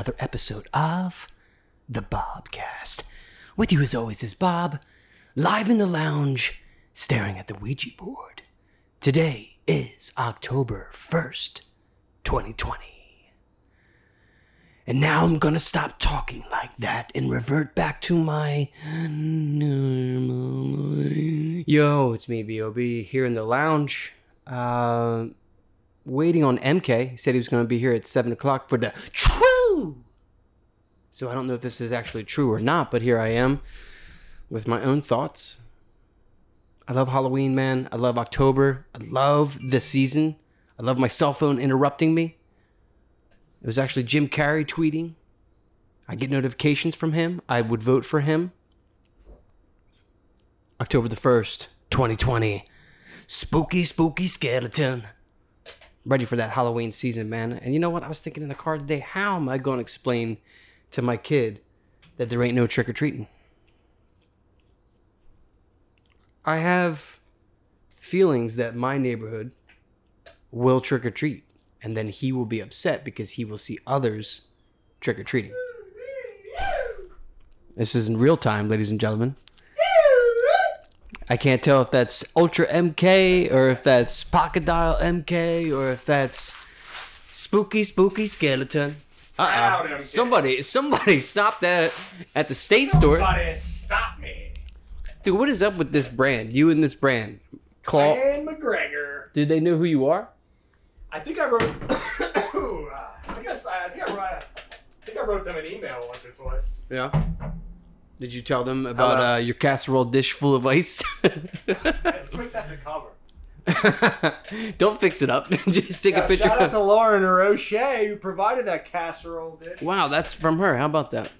another episode of The Bobcast. With you as always is Bob, live in the lounge, staring at the Ouija board. Today is October 1st, 2020. And now I'm gonna stop talking like that and revert back to my normal. Yo, it's me, B.O.B., here in the lounge. Uh, waiting on MK. He said he was going to be here at 7 o'clock for the. So I don't know if this is actually true or not, but here I am with my own thoughts. I love Halloween, man. I love October. I love the season. I love my cell phone interrupting me. It was actually Jim Carrey tweeting. I get notifications from him. I would vote for him. October the 1st, 2020. Spooky, spooky skeleton. Ready for that Halloween season, man. And you know what? I was thinking in the car today, how am I going to explain to my kid that there ain't no trick or treating? I have feelings that my neighborhood will trick or treat, and then he will be upset because he will see others trick or treating. This is in real time, ladies and gentlemen. I can't tell if that's Ultra MK or if that's Pocket Dial MK or if that's Spooky Spooky Skeleton. Uh-uh. Somebody, somebody stop that at the state store. Somebody stop me. Dude, what is up with this brand? You and this brand. Claw. Dan McGregor. Did they know who you are? I think I wrote. I think I, I think I wrote. I think I wrote them an email once or twice. Yeah. Did you tell them about uh, your casserole dish full of ice? Let's make that the cover. Don't fix it up. Just take a picture. shout out to Lauren Roche who provided that casserole dish. Wow, that's from her. How about that?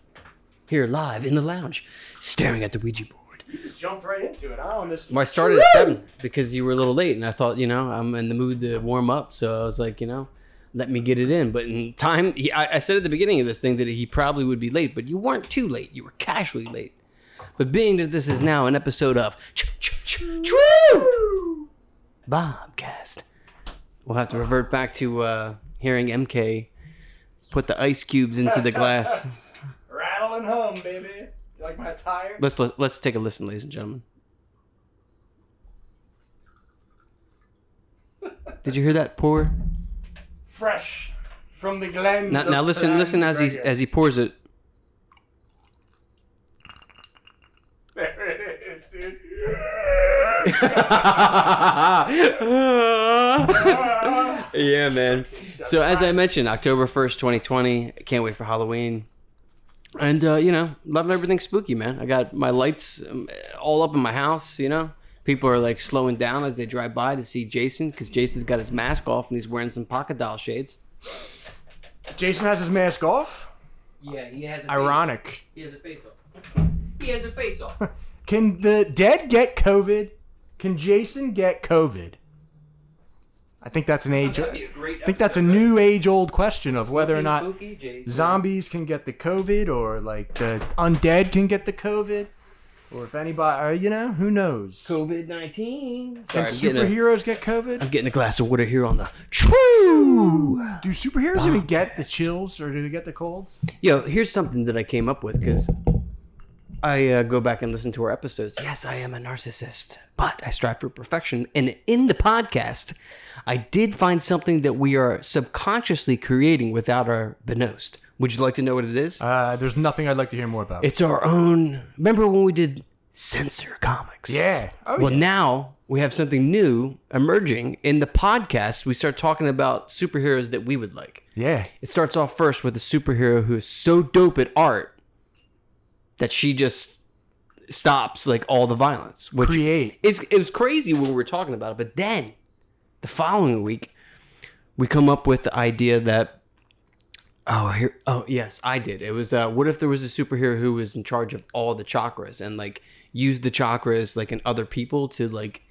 Here, live in the lounge, staring at the Ouija board. You just jumped right into it, huh? On this. Well, I started at seven because you were a little late, and I thought, you know, I'm in the mood to warm up, so I was like, you know, let me get it in. But in time, he, I, I said at the beginning of this thing that he probably would be late, but you weren't too late. You were casually late. But being that this is now an episode of Ch- Ch- Ch- Bobcast, we'll have to revert back to uh, hearing MK put the ice cubes into the glass. Rattle and hum, baby. You like my attire? Let's let, let's take a listen, ladies and gentlemen. Did you hear that pour? Fresh from the glens. Now, now listen, listen as he as he pours it. There it is, dude. yeah, man. So as I mentioned, October first, twenty twenty. Can't wait for Halloween. And uh, you know, loving everything spooky, man. I got my lights um, all up in my house. You know, people are like slowing down as they drive by to see Jason because Jason's got his mask off and he's wearing some Pocket Dial shades. Jason has his mask off. Yeah, he has. A Ironic. He has a face off. He has a face off. Can the dead get COVID? Can Jason get COVID? I think that's an age. I think that's a new age old question of whether or not zombies can get the COVID or like the undead can get the COVID. Or if anybody, or, you know, who knows? COVID nineteen. Can Sorry, I'm getting, a, superheroes get COVID? I'm getting a glass of water here on the true. Do superheroes even get the chills or do they get the colds? Yo, here's something that I came up with because I uh, go back and listen to our episodes. Yes, I am a narcissist, but I strive for perfection. And in the podcast, I did find something that we are subconsciously creating without our benost. Would you like to know what it is? Uh, there's nothing I'd like to hear more about. It's our own. Remember when we did censor comics? yeah. Oh, well, yeah. now we have something new emerging in the podcast. We start talking about superheroes that we would like. yeah. It starts off first with a superhero who is so dope at art that she just stops like all the violence. Which Create. is it was crazy when we were talking about it, but then the following week we come up with the idea that oh here oh yes I did. It was uh what if there was a superhero who was in charge of all the chakras and like used the chakras like in other people to like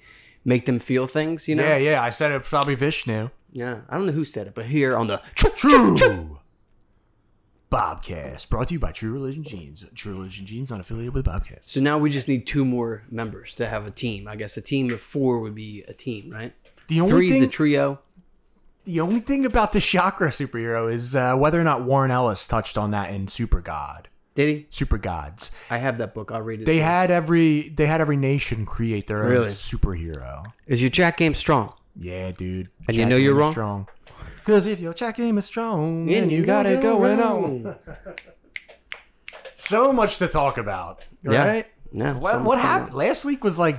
make them feel things, you know? Yeah, yeah. I said it probably Vishnu. Yeah. I don't know who said it, but here on the True. Bobcast, brought to you by True Religion Jeans. True Religion Jeans, unaffiliated with Bobcast. So now we just need two more members to have a team. I guess a team of four would be a team, right? The only Three is thing, a trio. The only thing about the chakra superhero is uh, whether or not Warren Ellis touched on that in Super God, Did he? Super Gods. I have that book. I'll read it. They had every they had every nation create their own superhero. Is your chat game strong? Yeah, dude. And you know you're wrong? Strong. Because if your chat game is strong, Yeah, then you you got it going wrong. on. So much to talk about, Yeah. right? Yeah. What, what happened? Last week was like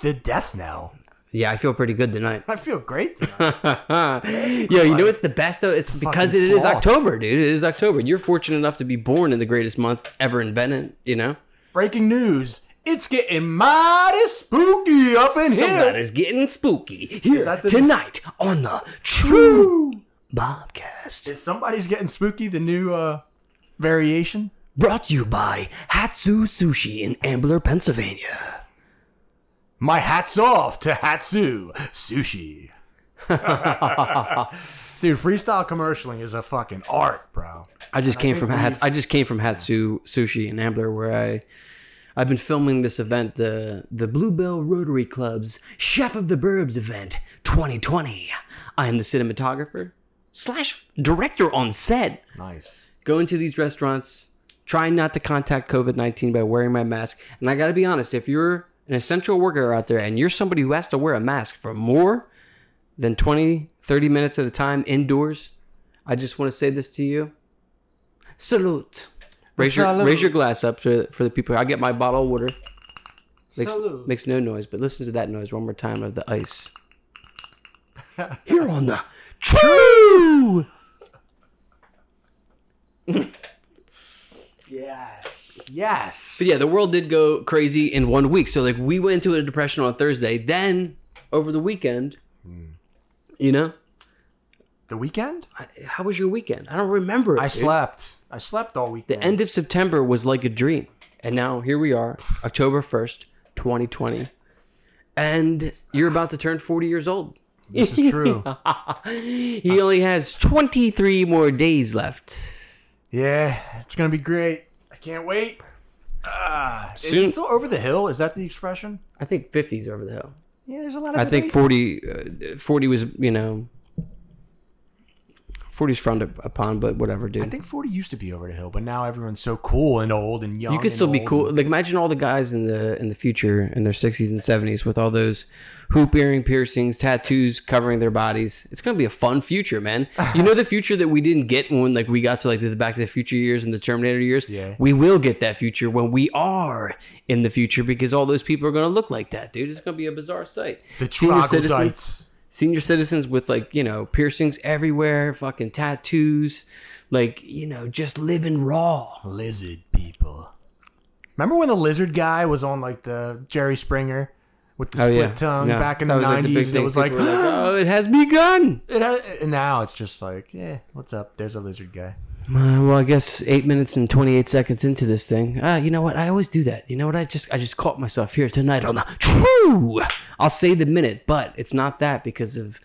the death knell. Yeah, I feel pretty good tonight. I feel great. Tonight. Yo, you know it's the best though? It's because it Fucking is. October, dude. It is October. You're fortunate enough to be born in the greatest month ever invented. You know, Breaking news. It's getting mighty spooky up in here. somebody's getting spooky here the- tonight on the True Bobcast. Is somebody's getting spooky? The new uh, variation. Brought to you by Hatsu Sushi in Ambler, Pennsylvania. My hats off to Hatsu Sushi. Dude, freestyle commercialing is a fucking art, bro. I just came from Hat- I just came from Hatsu Sushi in Ambler, where I I've been filming this event, the the Bluebell Rotary Club's Chef of the Burbs event 2020. I am the cinematographer slash director on set. Nice. Go into these restaurants, trying not to contact COVID 19 by wearing my mask. And I got to be honest, if you're an essential worker out there and you're somebody who has to wear a mask for more than 20, 30 minutes at a time indoors, I just want to say this to you. Salute. Raise your, raise your glass up for, for the people. I get my bottle of water. Makes, Salute. makes no noise, but listen to that noise one more time of the ice. Here on the True Yes. Yes. But yeah, the world did go crazy in one week. So like we went into a depression on Thursday. Then over the weekend, hmm. you know, The weekend? I- how was your weekend? I don't remember. I dude. slept. I slept all weekend. The end of September was like a dream, and now here we are, October first, twenty twenty, and you're about to turn forty years old. This is true. He only has twenty three more days left. yeah, it's gonna be great. I can't wait. Ah, is it still over the hill? Is that the expression? I think 50's over the hill. Yeah, there's a lot of. I think 40, uh, 40 was, you know, 40's frowned up- upon, but whatever, dude. I think 40 used to be over the hill, but now everyone's so cool and old and young. you could still be cool. Like imagine all the guys in the in the future in their 60s and 70s with all those hoop earring piercings, tattoos covering their bodies. It's gonna be a fun future, man. You know the future that we didn't get when like we got to like the Back to the Future years and the Terminator years. Yeah. we will get that future when we are in the future because all those people are gonna look like that, dude. It's gonna be a bizarre sight. The Senior citizens. Senior citizens with like you know piercings everywhere fucking tattoos like you know just living raw Lizard people. Remember when the lizard guy was on like the Jerry Springer with the oh, split tongue Yeah. back in the was, like, 90s? big and it was like, were oh it has begun it ha- and now it's just like, yeah, what's up? There's a lizard guy. Uh, well i guess eight minutes and 28 seconds into this thing ah you know what? I always do that. You know what? I just i just caught myself here tonight on the true! I'll say the minute but it's not that because of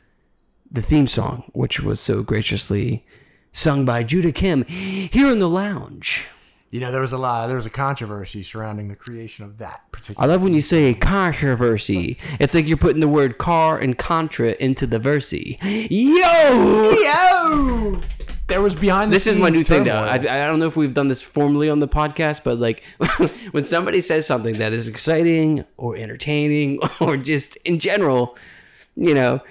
the theme song which was so graciously sung by judah kim here in the lounge You know, there was a lot. There was a controversy surrounding the creation of that particular. I love when you say controversy. It's like you're putting the word car and contra into the versy. Yo! Yo! There was behind the This is my new scenes thing, though. I, I don't know if we've done this formally on the podcast, but like when somebody says something that is exciting or entertaining or just in general, you know,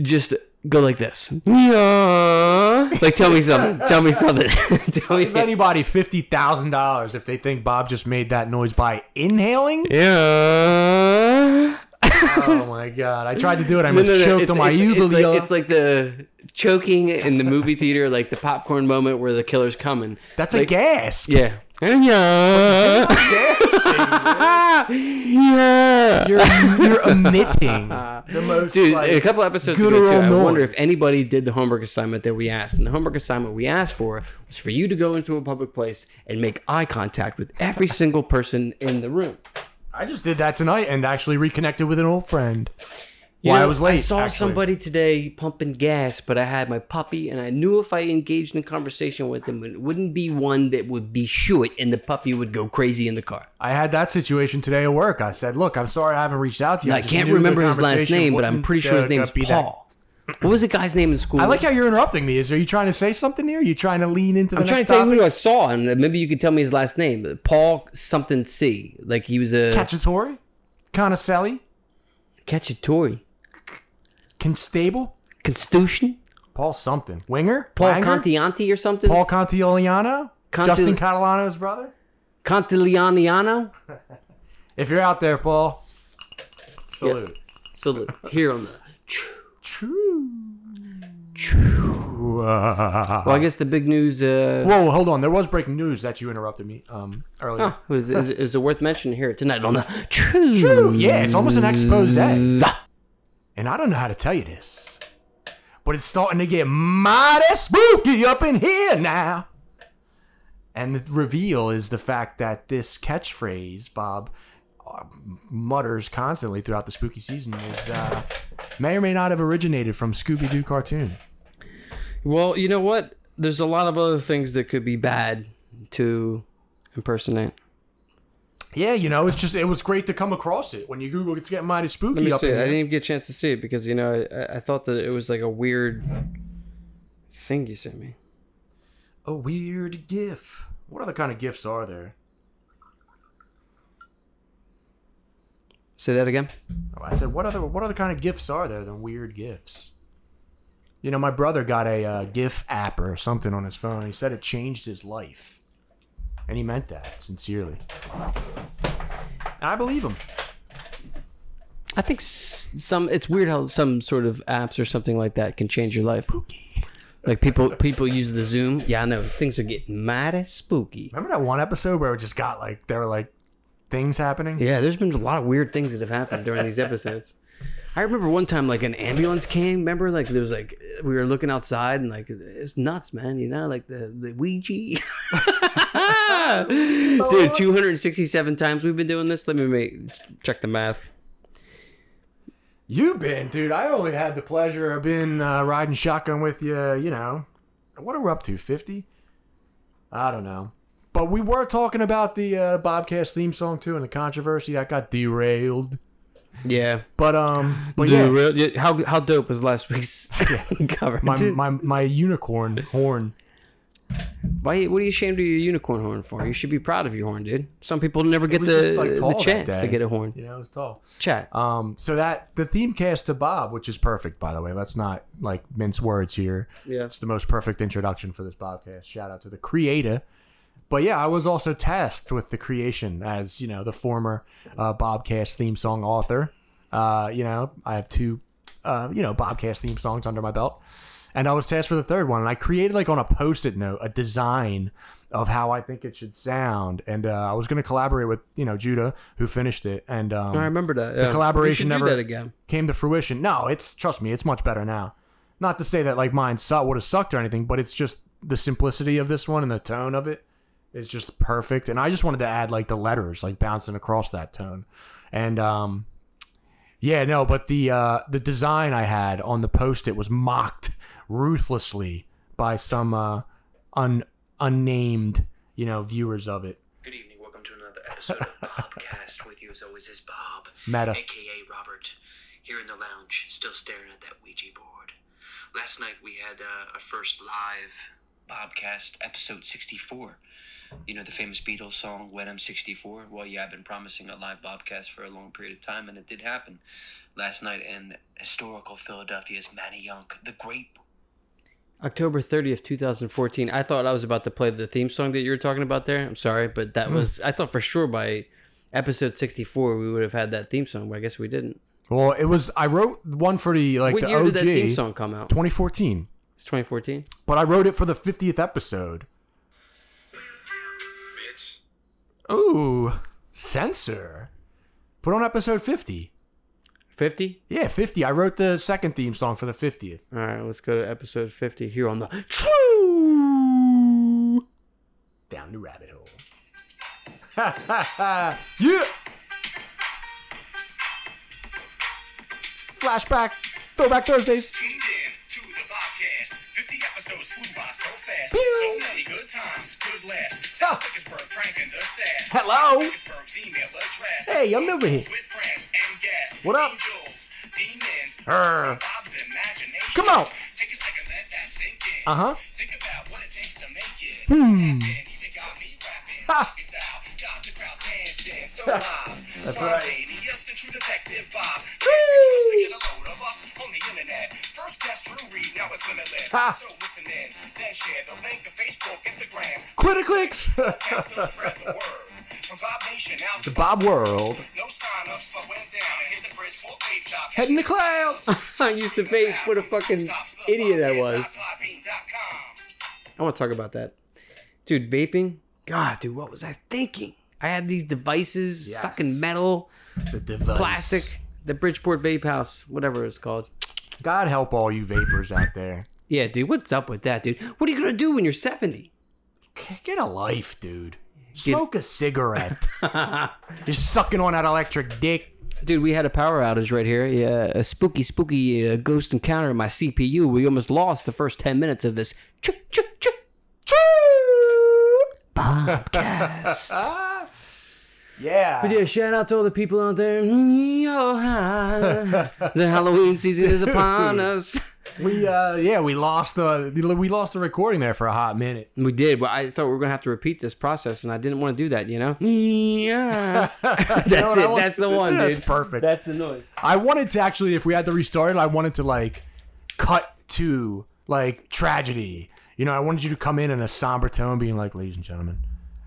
just go like this. Yeah. Like tell me something. Tell me something. tell Give anybody fifty thousand dollars if they think Bob just made that noise by inhaling. Yeah. oh my god! I tried to do it. I No, no, no, choked it's, on my it's, it's, like, it's like the choking in the movie theater, like the popcorn moment where the killer's coming. That's like, a gasp. Yeah. Yeah. Yeah. You're you're emitting the most. Dude, like, a couple episodes ago, guttural too, I noise. wonder if anybody did the homework assignment that we asked. And the homework assignment we asked for was for you to go into a public place and make eye contact with every single person in the room. I just did that tonight and actually reconnected with an old friend. You Why know, I was late. I saw actually. somebody today pumping gas, but I had my puppy, and I knew if I engaged in a conversation with him, it wouldn't be one that would be short, and the puppy would go crazy in the car. I had that situation today at work. I said, "Look, I'm sorry I haven't reached out to you. I just can't remember his last name, but I'm pretty sure his uh, name is be that- Paul. What was the guy's name in school? I like how you're interrupting me. Is are you trying to say something here? Are you trying to lean into the I'm trying to tell you who I saw, and maybe you could tell me his last name. Paul something C. Like he was a Cacciatore? Conacelli? Cacciatore. Constable? Constitution? Paul something. Winger? Paul Wanger? Contianti or something? Paul Contigliano? Conti- Justin Catalano's brother? Contiglianiano? If you're out there, Paul, salute. Salute. here on the. True. Well, I guess the big news. Uh, Whoa, hold on. There was breaking news that you interrupted me um, earlier. huh, is, is, is it worth mentioning here tonight on the True? True. Yeah, it's almost an expose. And I don't know how to tell you this, but it's starting to get mighty spooky up in here now. And the reveal is the fact that this catchphrase, Bob, uh, mutters constantly throughout the spooky season is uh, may or may not have originated from Scooby Doo cartoon. Well, you know what? There's a lot of other things that could be bad to impersonate. Yeah, you know, it's just it was great to come across it when you Google. It's getting mighty Let spooky me up see. it. I didn't even get a chance to see it because you know I, I thought that it was like a weird thing you sent me. A weird gif. What other kind of gifts are there? Say that again. Oh, I said, what other what other kind of gifts are there than weird gifts? You know, my brother got a uh, GIF app or something on his phone. He said it changed his life, and he meant that sincerely. And I believe him. I think some. It's weird how some sort of apps or something like that can change your life. Spooky. Like people, people use the Zoom. Yeah, I know things are getting mad as spooky. Remember that one episode where it just got like there were like things happening? Yeah, there's been a lot of weird things that have happened during these episodes. I remember one time like an ambulance came. Remember, like there was like we were looking outside and like it's nuts, man. You know, like the the Ouija. Dude, 267 times we've been doing this. Let me make, check the math. You've been, dude. I only had the pleasure of being uh, riding shotgun with you. You know, what are we up to? Fifty? I don't know. But we were talking about the uh, Bobcast theme song too, and the controversy that got derailed. Yeah. But um, but Dude, yeah, real- yeah, how how dope was last week's cover? my, my my unicorn horn. Why? What are you ashamed of your unicorn horn for? You should be proud of your horn, dude. Some people never get the like, the chance to get a horn. You know, it's tall. Chat. Um, so that the theme cast to Bob, which is perfect, by the way. Let's not like mince words here. Yeah. It's the most perfect introduction for this podcast. Shout out to the creator. But yeah, I was also tasked with the creation as you know the former uh, Bobcast theme song author. Uh, you know, I have two, uh, you know, Bobcast theme songs under my belt, and I was tasked for the third one. And I created like on a post-it note a design of how I think it should sound, and uh, I was going to collaborate with you know Judah who finished it, and um, I remember that. The collaboration never- that again. came to fruition. No, it's trust me, it's much better now. Not to say that like mine would have sucked or anything, but it's just the simplicity of this one and the tone of it is just perfect. And I just wanted to add like the letters like bouncing across that tone. And um yeah, no, but the uh the design I had on the post it was mocked ruthlessly by some uh un unnamed, you know, viewers of it. Good evening. Welcome to another episode of Bobcast. With you as always is Bob, Meta. aka Robert, here in the lounge, still staring at that Ouija board. Last night we had uh, our first live Bobcast, episode 64. You know the famous Beatles song "When I'm 64." Well, yeah, I've been promising a live Bobcast for a long period of time, and it did happen last night in historical Philadelphia's Manayunk, the great October 30th, 2014. I thought I was about to play the theme song that you were talking about there. I'm sorry, but Hmm. that was I thought for sure by episode 64 we would have had that theme song, but I guess we didn't. Well, it was I wrote one for the like what the year OG did that theme song come out? 2014. It's 2014. But I wrote it for the 50th episode. bitch. Ooh, censor. Put on episode 50. 50? Yeah, 50. I wrote the second theme song for the 50th. All right, let's go to episode 50 here on the True. Down the rabbit hole. yeah. Flashback. Throwback Thursdays. 50 episodes flew by so fast. So many good times, good laughs. South pranking the staff. Hello? Vicksburg's email address. Hey, I'm over here. With friends and guests. What up? Angels, demons. Err. Bob's imagination. Come on. Take a second, let that sink in. Uh-huh. Think about what it takes to make it. Hmm. Even got me rapping. Ha. Knock it out. Got the crowd dancing. So live. That's right. And true detective Bob. To get a load of us on the internet. First guest Drew Reed, now it's limitless. Ha. So listen in, then share the link of Facebook, Instagram. Quitter clicks. Spread the word. From Bob Nation out to Bob World. no sign of slowing down. Hit the bridge for vape shop. Head in the clouds. I used to face what a fucking idiot I was. I want to talk about that. Dude, vaping? God, dude, what was I thinking? I had these devices, Yes. sucking metal, The device. plastic, the Bridgeport Vape House, whatever it's called. God help all you vapors out there. Yeah, dude, what's up with that, dude? What are you gonna do when you're 70? Get a life, dude. Smoke a cigarette. You're sucking on that electric dick. Dude, we had a power outage right here. Yeah, a spooky, spooky uh, ghost encounter in my CPU. We almost lost the first 10 minutes of this chuk, chuk, chuk, podcast. Ah. Yeah. But yeah, shout out to all the people out there. the Halloween season is upon us. We uh yeah, we lost uh we lost the recording there for a hot minute. We did, but I thought we were gonna have to repeat this process, and I didn't want to do that. You know? Yeah. That's You know it. That's the one, That's dude. perfect. That's the noise. I wanted to actually if we had to restart it, I wanted to like cut to like tragedy. You know, I wanted you to come in in a somber tone being like, "Ladies and gentlemen,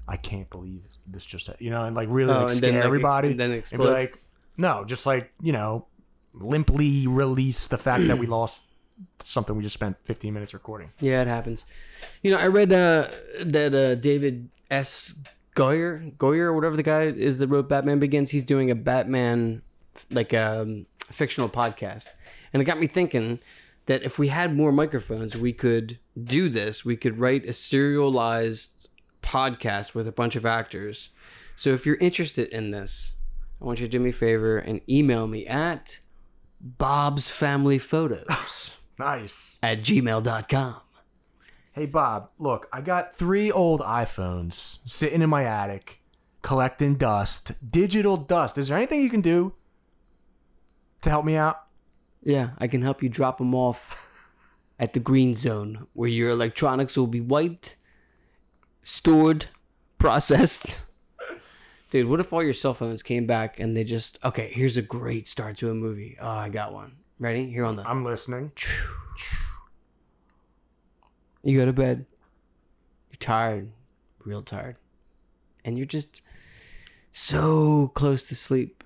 I can't believe this just you know, and like really Oh, like and scare then, like, everybody and then be explode. like, "No, just like, you know, limply release the fact that we lost something we just spent 15 minutes recording." Yeah, it happens. You know, I read uh, that uh, David S. Goyer, Goyer, or whatever the guy is that wrote Batman Begins, he's doing a Batman like um, fictional podcast, and it got me thinking that if we had more microphones, we could do this. We could write a serialized podcast with a bunch of actors. So if you're interested in this, I want you to do me a favor and email me at Bob's Family Photos Nice. at gmail.com. Hey Bob, look, I got three old iPhones sitting in my attic collecting dust, digital dust. Is there anything you can do to help me out? Yeah, I can help you drop them off at the green zone where your electronics will be wiped, stored, processed. Dude, what if all your cell phones came back and they just okay? Here's a great start to a movie. Oh, I got one. Ready? Here on the. I'm listening. You go to bed. You're tired, real tired, and you're just so close to sleep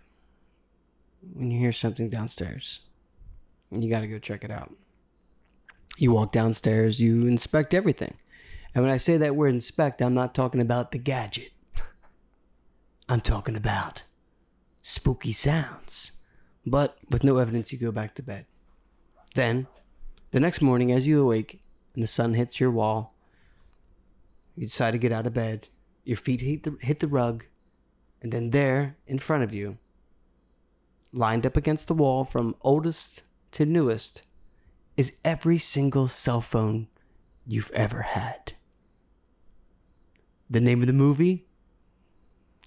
when you hear something downstairs. You got to go check it out. You walk downstairs, you inspect everything. And when I say that word inspect, I'm not talking about the gadget. I'm talking about spooky sounds. But with no evidence, you go back to bed. Then, the next morning, as you awake and the sun hits your wall, you decide to get out of bed. Your feet hit the, hit the rug, and then there, in front of you, lined up against the wall from oldest to newest, is every single cell phone you've ever had. The name of the movie?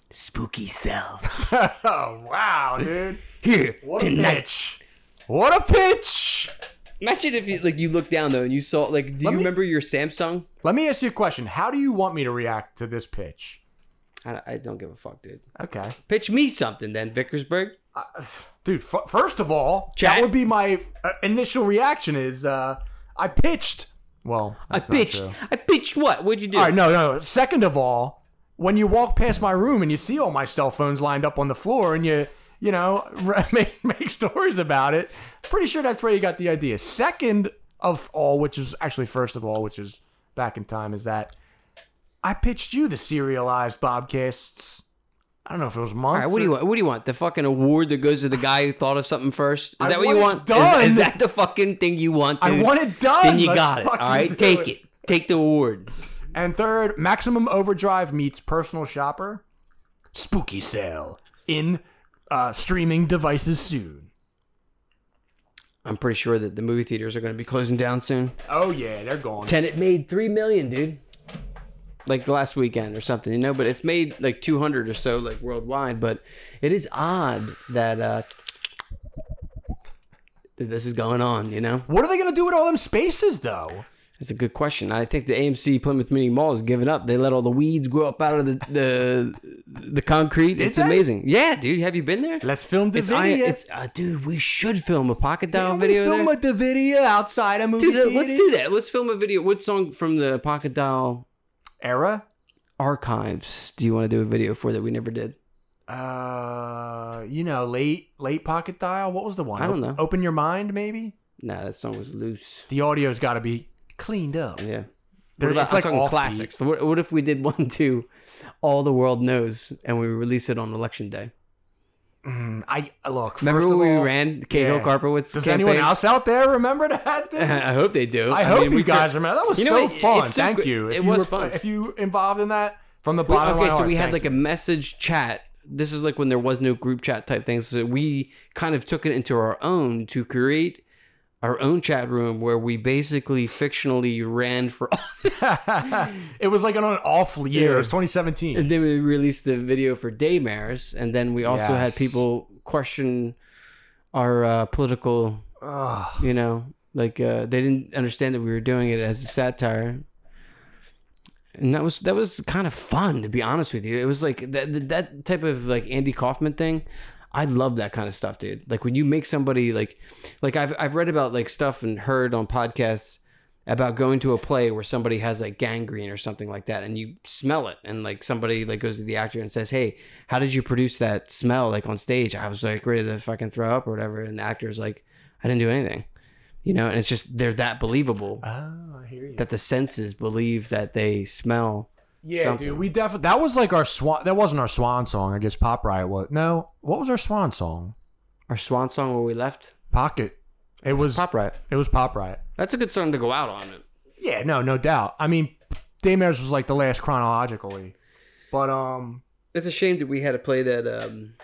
Spooky Cell. oh wow, dude! Here, What a tonight. pitch! What a pitch! Imagine if you, like you look down though and you saw like do you me- remember your Samsung? Let me ask you a question. How do you want me to react to this pitch? I, I don't give a fuck, dude. Okay. Pitch me something then, Vickersburg. Dude, f- first of all, that would be my uh, initial reaction is uh, I pitched. Well, I pitched. I pitched what? What'd you do? All right, no, no. Second of all, when you walk past my room and you see all my cell phones lined up on the floor and you, you know, make, make stories about it, pretty sure that's where you got the idea. Second of all, which is actually first of all, which is back in time, is that I pitched you the serialized Bobcasts. I don't know if it was months. All right, what do you want? What do you want? The fucking award that goes to the guy who thought of something first? Is I that what you want want? done. Is, that the fucking thing you want? I want it done. Then you Let's got it. All right, take it. it. Take the award. And third, Maximum Overdrive meets Personal Shopper. Spooky sale in uh, streaming devices soon. I'm pretty sure that the movie theaters are going to be closing down soon. Oh yeah, they're gone. Tenet made three million, dude. Like last weekend or something, you know. But it's made like 200 or so, like worldwide. But it is odd that uh that this is going on. You know, What are they gonna do with all them spaces though? That's a good question. I think the AMC Plymouth Meeting Mall has given up. They let all the weeds grow up out of the the, the concrete. it's they? amazing. Yeah, dude. Have you been there? Let's film the It's, I, video. it's uh, dude. We should film a pocket dial video. film there? a the video outside a movie Dude, theater. let's do that. Let's film a video. What song from the Pocket Dial Era. archives do you want to do a video for that we never did? Uh, you know, late late pocket dial. What was the one? I don't know. Open your mind, maybe. Nah, that song was loose. The audio's got to be cleaned up. Yeah. There- What about, it's I'm like talking classics. What, what if we did one to All the World Knows and we release it on election day? Mm, I look. Remember first when of we ran Cahill yeah. Carpowitz? Does campaign? anyone else out there remember that? I hope they do. I, hope mean, you we guys remember. That was You know so what? fun. So Thank you. If It you was were, fun. If you involved in that from the bottom okay, so heart, we had like you. a message chat. This is like when there was no group chat type things. So we kind of took it into our own to create our own chat room where we basically fictionally ran for office. it was like an awful year. It was 2017. and then we released the video for Daymares, and then we also had people question our uh, political, Ugh. you know, like uh, they didn't understand that we were doing it as a satire. And that was that was kind of fun to be honest with you. It was like that that type of like Andy Kaufman thing. I love that kind of stuff, dude. Like when you make somebody like like I've I've read about like stuff and heard on podcasts about going to a play where somebody has like gangrene or something like that and you smell it and like somebody like goes to the actor and says hey how did you produce that smell like on stage i was like ready to fucking throw up or whatever and the actor's like i didn't do anything you know and it's just they're that believable Oh, I hear you. that the senses believe that they smell Yeah, something. dude. We definitely that was like our swan. That wasn't our swan song. I guess Pop Riot was. No, what was our swan song? our swan song where we left Pocket. It was pop riot It was Pop Riot. that's a good song to go out on Yeah, no, no doubt. I mean, Daymares was like the last chronologically, but um, It's a shame that we had to play that. Um,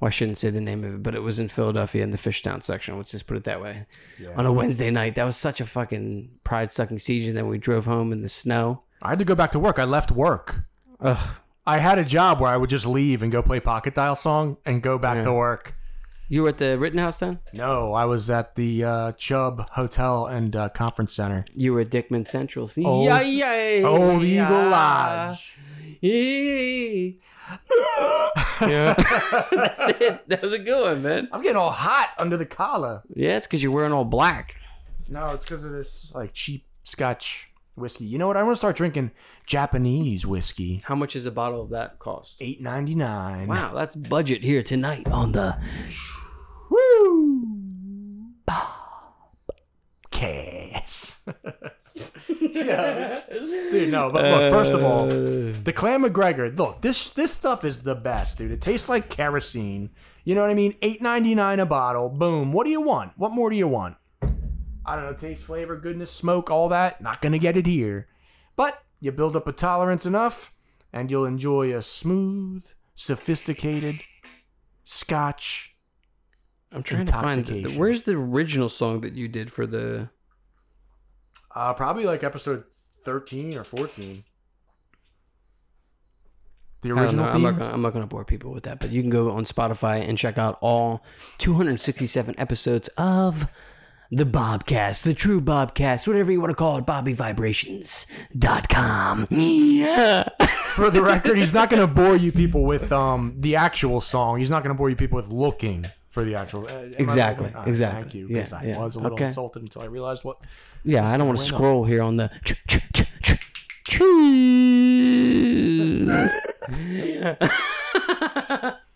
well, I shouldn't say the name of it, but it was in Philadelphia in the Fishtown section. Let's just put it that way. On a Wednesday night, that was such a fucking pride-sucking siege. And then we drove home in the snow. I had to go back to work. I left work. Ugh. I had a job where I would just leave and go play Pocket Dial song and go back to work. You were at the Rittenhouse then? No, I was at the uh, Chubb Hotel and uh, Conference Center. You were at Dickman Central. See? Old- yeah, yeah, Old yeah. Eagle Lodge. Yeah. yeah. That's it. That was a good one, man. I'm getting all hot under the collar. Yeah, it's because you're wearing all black. No, it's because of this like cheap Scotch whiskey. You know what? I want to start drinking Japanese whiskey. How much is a bottle of that cost? Eight ninety nine. Wow, that's budget here tonight on the Woo! Cass. yeah. Dude, no, but look, first of all, uh. the Clan McGregor, look, this this stuff is the best, dude. It tastes like kerosene. You know what I mean? Eight ninety nine a bottle. Boom. What do you want? What more do you want? I don't know, taste, flavor, goodness, smoke, all that. Not gonna get it here. But you build up a tolerance enough, and you'll enjoy a smooth, sophisticated scotch I'm trying to find the, Intoxication. where's the original song that you did for the Uh, probably like episode thirteen or fourteen. The original know. I'm not, gonna, I'm not gonna bore people with that, but you can go on Spotify and check out all 267 episodes of the Bobcast, the true Bobcast, whatever you want to call it, BobbyVibrations.com. Yeah. For the record, he's not going to bore you people with um the actual song. He's not going to bore you people with looking for the actual. uh, Exactly, right? Exactly. Thank you. Yeah, Because I yeah. was a little Okay. insulted until I realized what. Yeah, I don't want to going on? scroll here on the.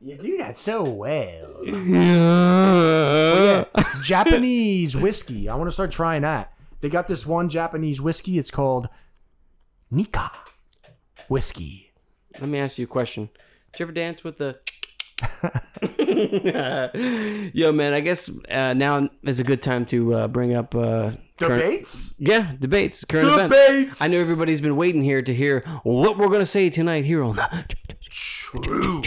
You do that so well. Yeah. Japanese whiskey. I want to start trying that. They got this one Japanese whiskey. It's called Nikka whiskey. Let me ask you a question. Did you ever dance with the? Yo, man, I guess uh, now is a good time to uh, bring up uh, current- Debates. Yeah, debates, current events. Debates. I know everybody's been waiting here to hear what we're gonna say tonight here on the True.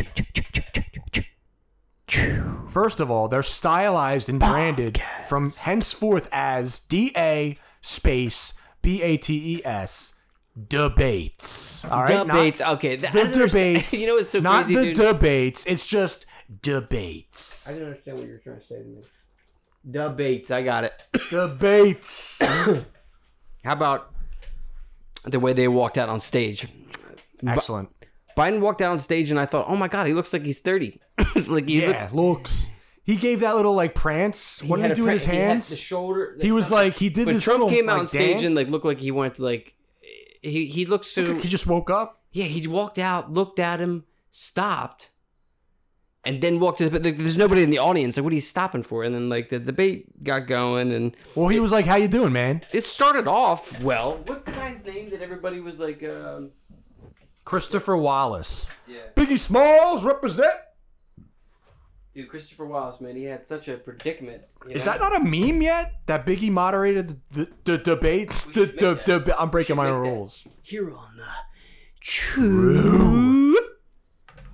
First of all, they're stylized and branded from henceforth as D A space B A T E S debates. All right, debates. Not okay, th- I the don't understand- debates. you know what's so not crazy, the dude? debates. It's just debates. I don't understand what you're trying to say to me. Debates. I got it. Debates. How about the way they walked out on stage? Excellent. Biden walked out on stage, and I thought, oh my god, he looks like he's thirty. it's like he Yeah, looks. He gave that little like prance. What did had he a do with pre- his he had hands? the shoulder. He was like he did when this. Trump little, came out like, on stage and like looked like he wanted to like he he looked so he just woke up. yeah he walked out looked at him stopped and then walked to the like, there's nobody in the audience like what are you stopping for and then like the debate got going and Well, he was like, "How you doing, man?" it started off well what's the guy's name that everybody was like um Christopher Wallace. yeah Biggie Smalls represent. Dude Christopher Wallace man he had such a predicament Is know? that not a meme yet? That Biggie moderated the, the, debate. The, the, the, I'm breaking my should own that. rules. here on the True.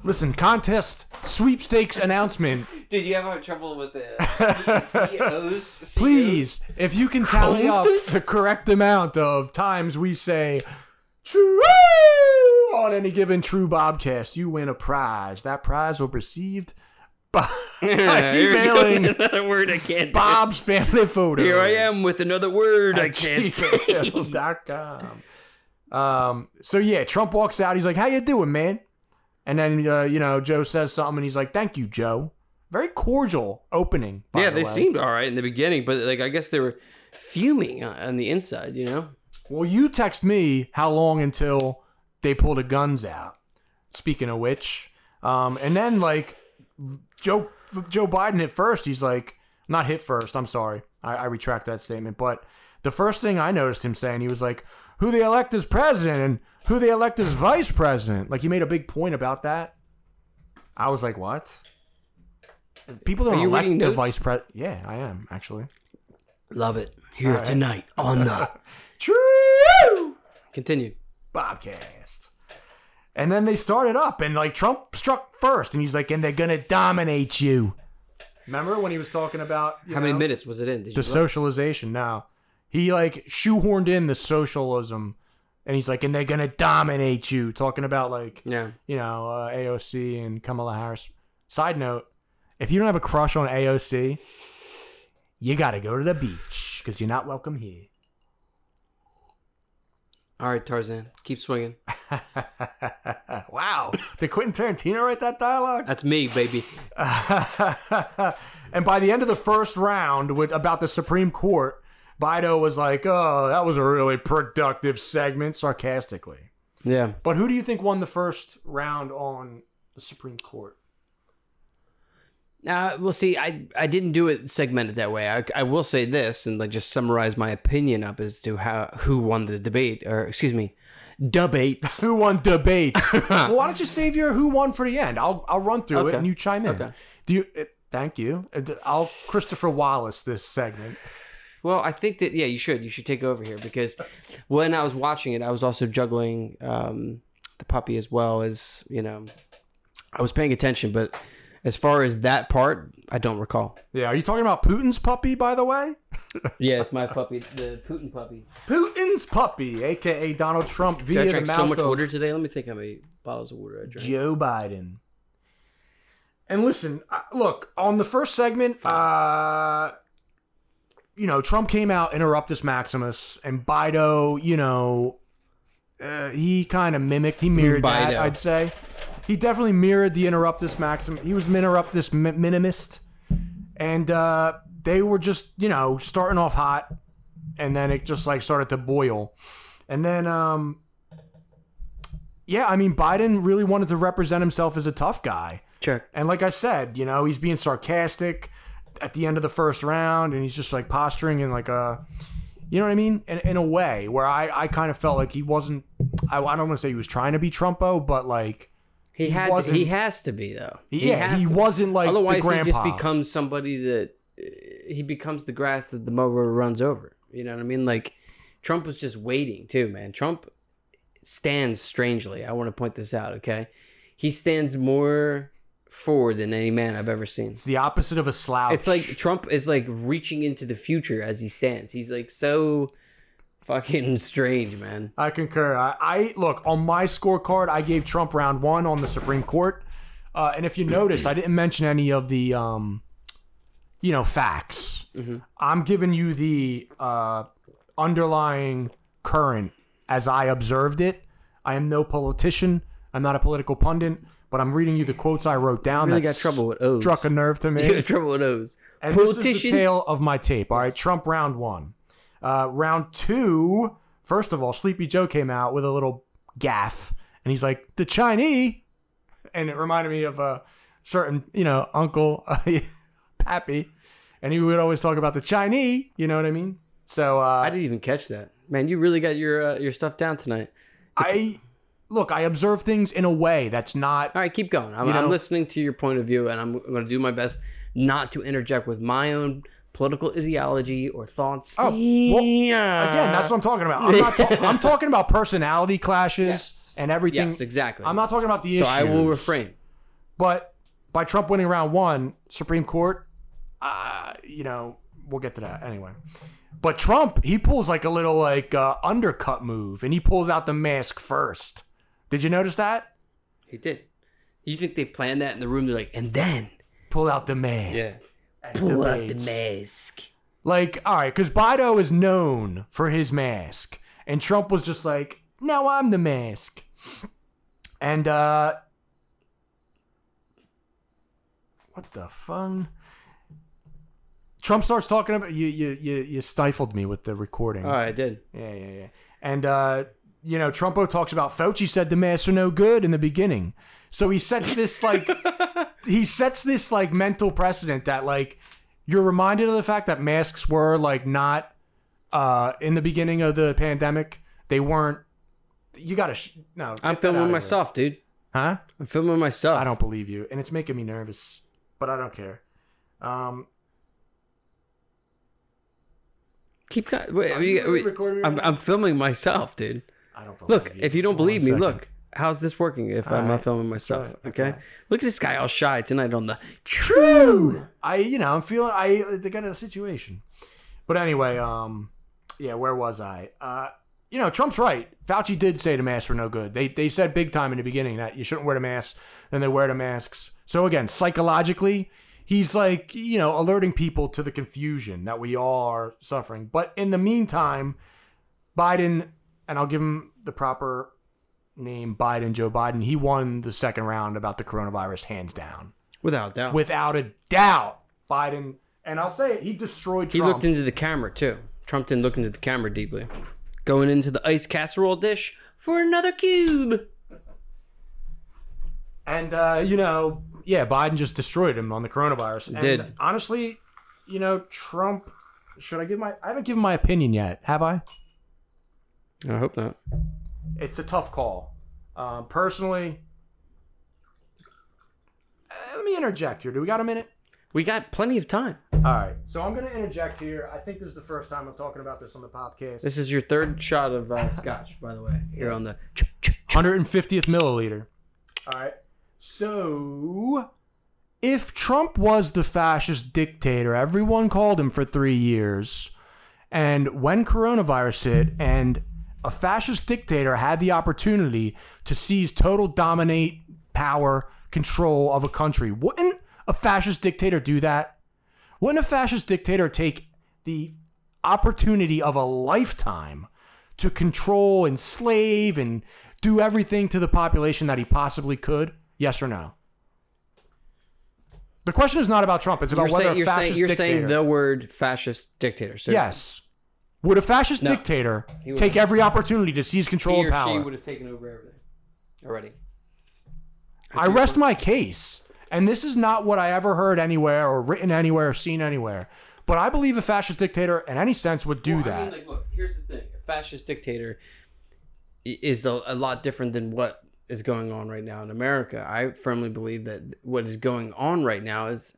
Listen, contest sweepstakes announcement. Did you have trouble with the CEOs? Please, if you can tally up the correct amount of times we say true on any given True Bobcast, you win a prize. That prize will be received by emailing another word I can't. Bob's family photos. Here I am with another word I can't say. Um, so yeah, Trump walks out. He's like, "How you doing, man?" And then uh, you know Joe says something, and he's like, "Thank you, Joe." Very cordial opening. by Yeah, the they way. seemed all right in the beginning, but like I guess they were fuming on on the inside. You know. Well, you text me how long until they pull the guns out. Speaking of which, um, and then like Joe Joe Biden at first, he's like not hit first. I'm sorry, I, I retract that statement. But the first thing I noticed him saying, he was like, "Who they elect as president and who they elect as vice president." Like he made a big point about that. I was like, "What?" People don't Are you elect reading the notes? vice president. Yeah, I am actually. Love it. Here tonight on the True. continue. Bobcast. And then they started up, and like Trump struck first, and he's like, and they're gonna dominate you. Remember when he was talking about you How many know, minutes was it in? Did the you look? socialization? Now he like shoehorned in the socialism, and he's like, and they're gonna dominate you. Talking about like Yeah. you know uh, AOC and Kamala Harris. Side note: if you don't have a crush on AOC, you gotta go to the beach because you're not welcome here. All right, Tarzan, keep swinging. wow, did Quentin Tarantino write that dialogue? That's me, baby. and by the end of the first round, with about the Supreme Court, Bido was like, "Oh, that was a really productive segment," sarcastically. Yeah. But who do you think won the first round on the Supreme Court? Uh, well, see, I I didn't do it segmented that way. I, I will say this and like just summarize my opinion up as to how who won the debate, or excuse me, debates. Who won debate? well, why don't you save your who won for the end? I'll I'll run through it and you chime in. Okay. Do you? Uh, thank you. Uh, I'll Christopher Wallace this segment. Well, I think that yeah, you should. You should take over here because when I was watching it, I was also juggling um, the puppy as well as you know. I was paying attention, but as far as that part, I don't recall. Yeah, are you talking about Putin's puppy, by the way? Yeah, it's my puppy, the Putin puppy. Putin's puppy, aka Donald Trump, Did via I the drank mouth so much of water today? Let me think how many bottles of water I drank. Joe Biden. And listen, uh, look on the first segment. Uh, you know, Trump came out, interruptus Maximus, and Bido. You know, uh, he kind of mimicked, he mirrored that. I'd say he definitely mirrored the interruptus Maximus. He was an interruptus mi- minimist, and uh, they were just you know starting off hot, and then it just like started to boil, and then um, yeah, I mean, Biden really wanted to represent himself as a tough guy. Check. And like I said, you know, he's being sarcastic at the end of the first round and he's just like posturing in like a, you know what I mean? In, in a way where I, I kind of felt like he wasn't, I, I don't want to say he was trying to be Trumpo, but like, He had. To, he has to be though. yeah, has he to- wasn't like. Otherwise, the he just becomes somebody that uh, he becomes the grass that the mower runs over. You know what I mean? Like Trump was just waiting too, man. Trump stands strangely. I want to point this out. Okay, he stands more forward than any man I've ever seen. It's the opposite of a slouch. It's like Trump is like reaching into the future as he stands. He's like so fucking strange, man. I concur. I, I look on my scorecard. I gave Trump round one on the Supreme Court, uh, and if you notice, I didn't mention any of the, um, you know, facts. I'm giving you the uh, underlying current as I observed it. I am no politician. I'm not a political pundit, but I'm reading you the quotes I wrote down. Really that got trouble with O's. Struck a nerve to me. You got trouble with those. And this is the Politician. tail of my tape. All right, Trump round one. Uh, round two, first of all, Sleepy Joe came out with a little gaff, and he's like, the Chinese. And it reminded me of a certain, you know, uncle, Pappy. And he would always talk about the Chinese, you know what I mean? So uh, I didn't even catch that. Man, you really got your uh, your stuff down tonight. I look, I observe things in a way that's not. All right, keep going. I'm, You know- I'm listening to your point of view, and I'm going to do my best not to interject with my own political ideology or thoughts. Oh, well, Again, that's what I'm talking about. I'm, not ta- I'm talking about personality clashes Yes. and everything. yes, exactly. I'm not talking about the issue. so issues. I will refrain. But by Trump winning round one, Supreme Court, uh, you know, we'll get to that anyway. But Trump, he pulls like a little like uh, undercut move, and he pulls out the mask first. Did you notice that? He did. You think they planned that in the room? They're like, and then Pull out the mask. at pull out the debates. mask. Like, all right, because Bido is known for his mask, and Trump was just like, "Now I'm the mask," and uh, what the fun? Trump starts talking about you. You you you stifled me with the recording. Oh, I did. Yeah, yeah, yeah. And uh, you know, Trumpo talks about Fauci said the masks are no good in the beginning. So he sets this like he sets this like mental precedent that like you're reminded of the fact that masks were like not uh in the beginning of the pandemic. They weren't you gotta sh- no. I'm get that out filming myself, dude. Huh? I'm filming myself. I don't believe you, and it's making me nervous, but I don't care. Um, keep. Wait, Are you wait, really wait. recording I'm, I'm filming myself, dude. I don't believe Look, you. if you don't believe me, look. How's this working if I'm not filming myself? Okay? Look at this guy all shy tonight on the true. I, you know, I'm feeling I they got a situation. But anyway, um, yeah, where was I? Uh, you know, Trump's right. Fauci did say the masks were no good. They they said big time in the beginning that you shouldn't wear the masks, then they wear the masks. So again, psychologically, he's like, you know, alerting people to the confusion that we all are suffering. But in the meantime, Biden, and I'll give him the proper name, Biden, Joe Biden, he won the second round about the coronavirus hands down Without doubt. without a doubt, Biden. And I'll say it, he destroyed he looked into the camera, too. Trump didn't look into the camera deeply. Going into the ice casserole dish for another cube. and uh, you know, yeah, Biden just destroyed him on the coronavirus. And Did. honestly, you know, Trump. Should I give my? I haven't given my opinion yet, have I? I hope not. It's a tough call. Um, personally, uh, let me interject here. Do we got a minute? We got plenty of time. All right. So I'm going to interject here. I think this is the first time I'm talking about this on the podcast. This is your third shot of uh, scotch, by the way. Here on the. 150th milliliter. All right. So, if Trump was the fascist dictator, everyone called him for three years, and when coronavirus hit, and a fascist dictator had the opportunity to seize total dominate power control of a country, wouldn't a fascist dictator do that? Wouldn't a fascist dictator take the opportunity of a lifetime to control, enslave, and do everything to the population that he possibly could? Yes or no? The question is not about Trump. It's about You're, whether saying, a you're, fascist saying, you're dictator. saying the word fascist dictator. So yes. Would a fascist No. dictator take every opportunity to seize control he of or she power? would have taken over everything already. I rest my case. And this is not what I ever heard anywhere or written anywhere or seen anywhere. But I believe a fascist dictator in any sense would do Well, that. I mean, like, look, here's the thing: a fascist dictator i- is the, a lot different than what is going on right now in America. I firmly believe that what is going on right now is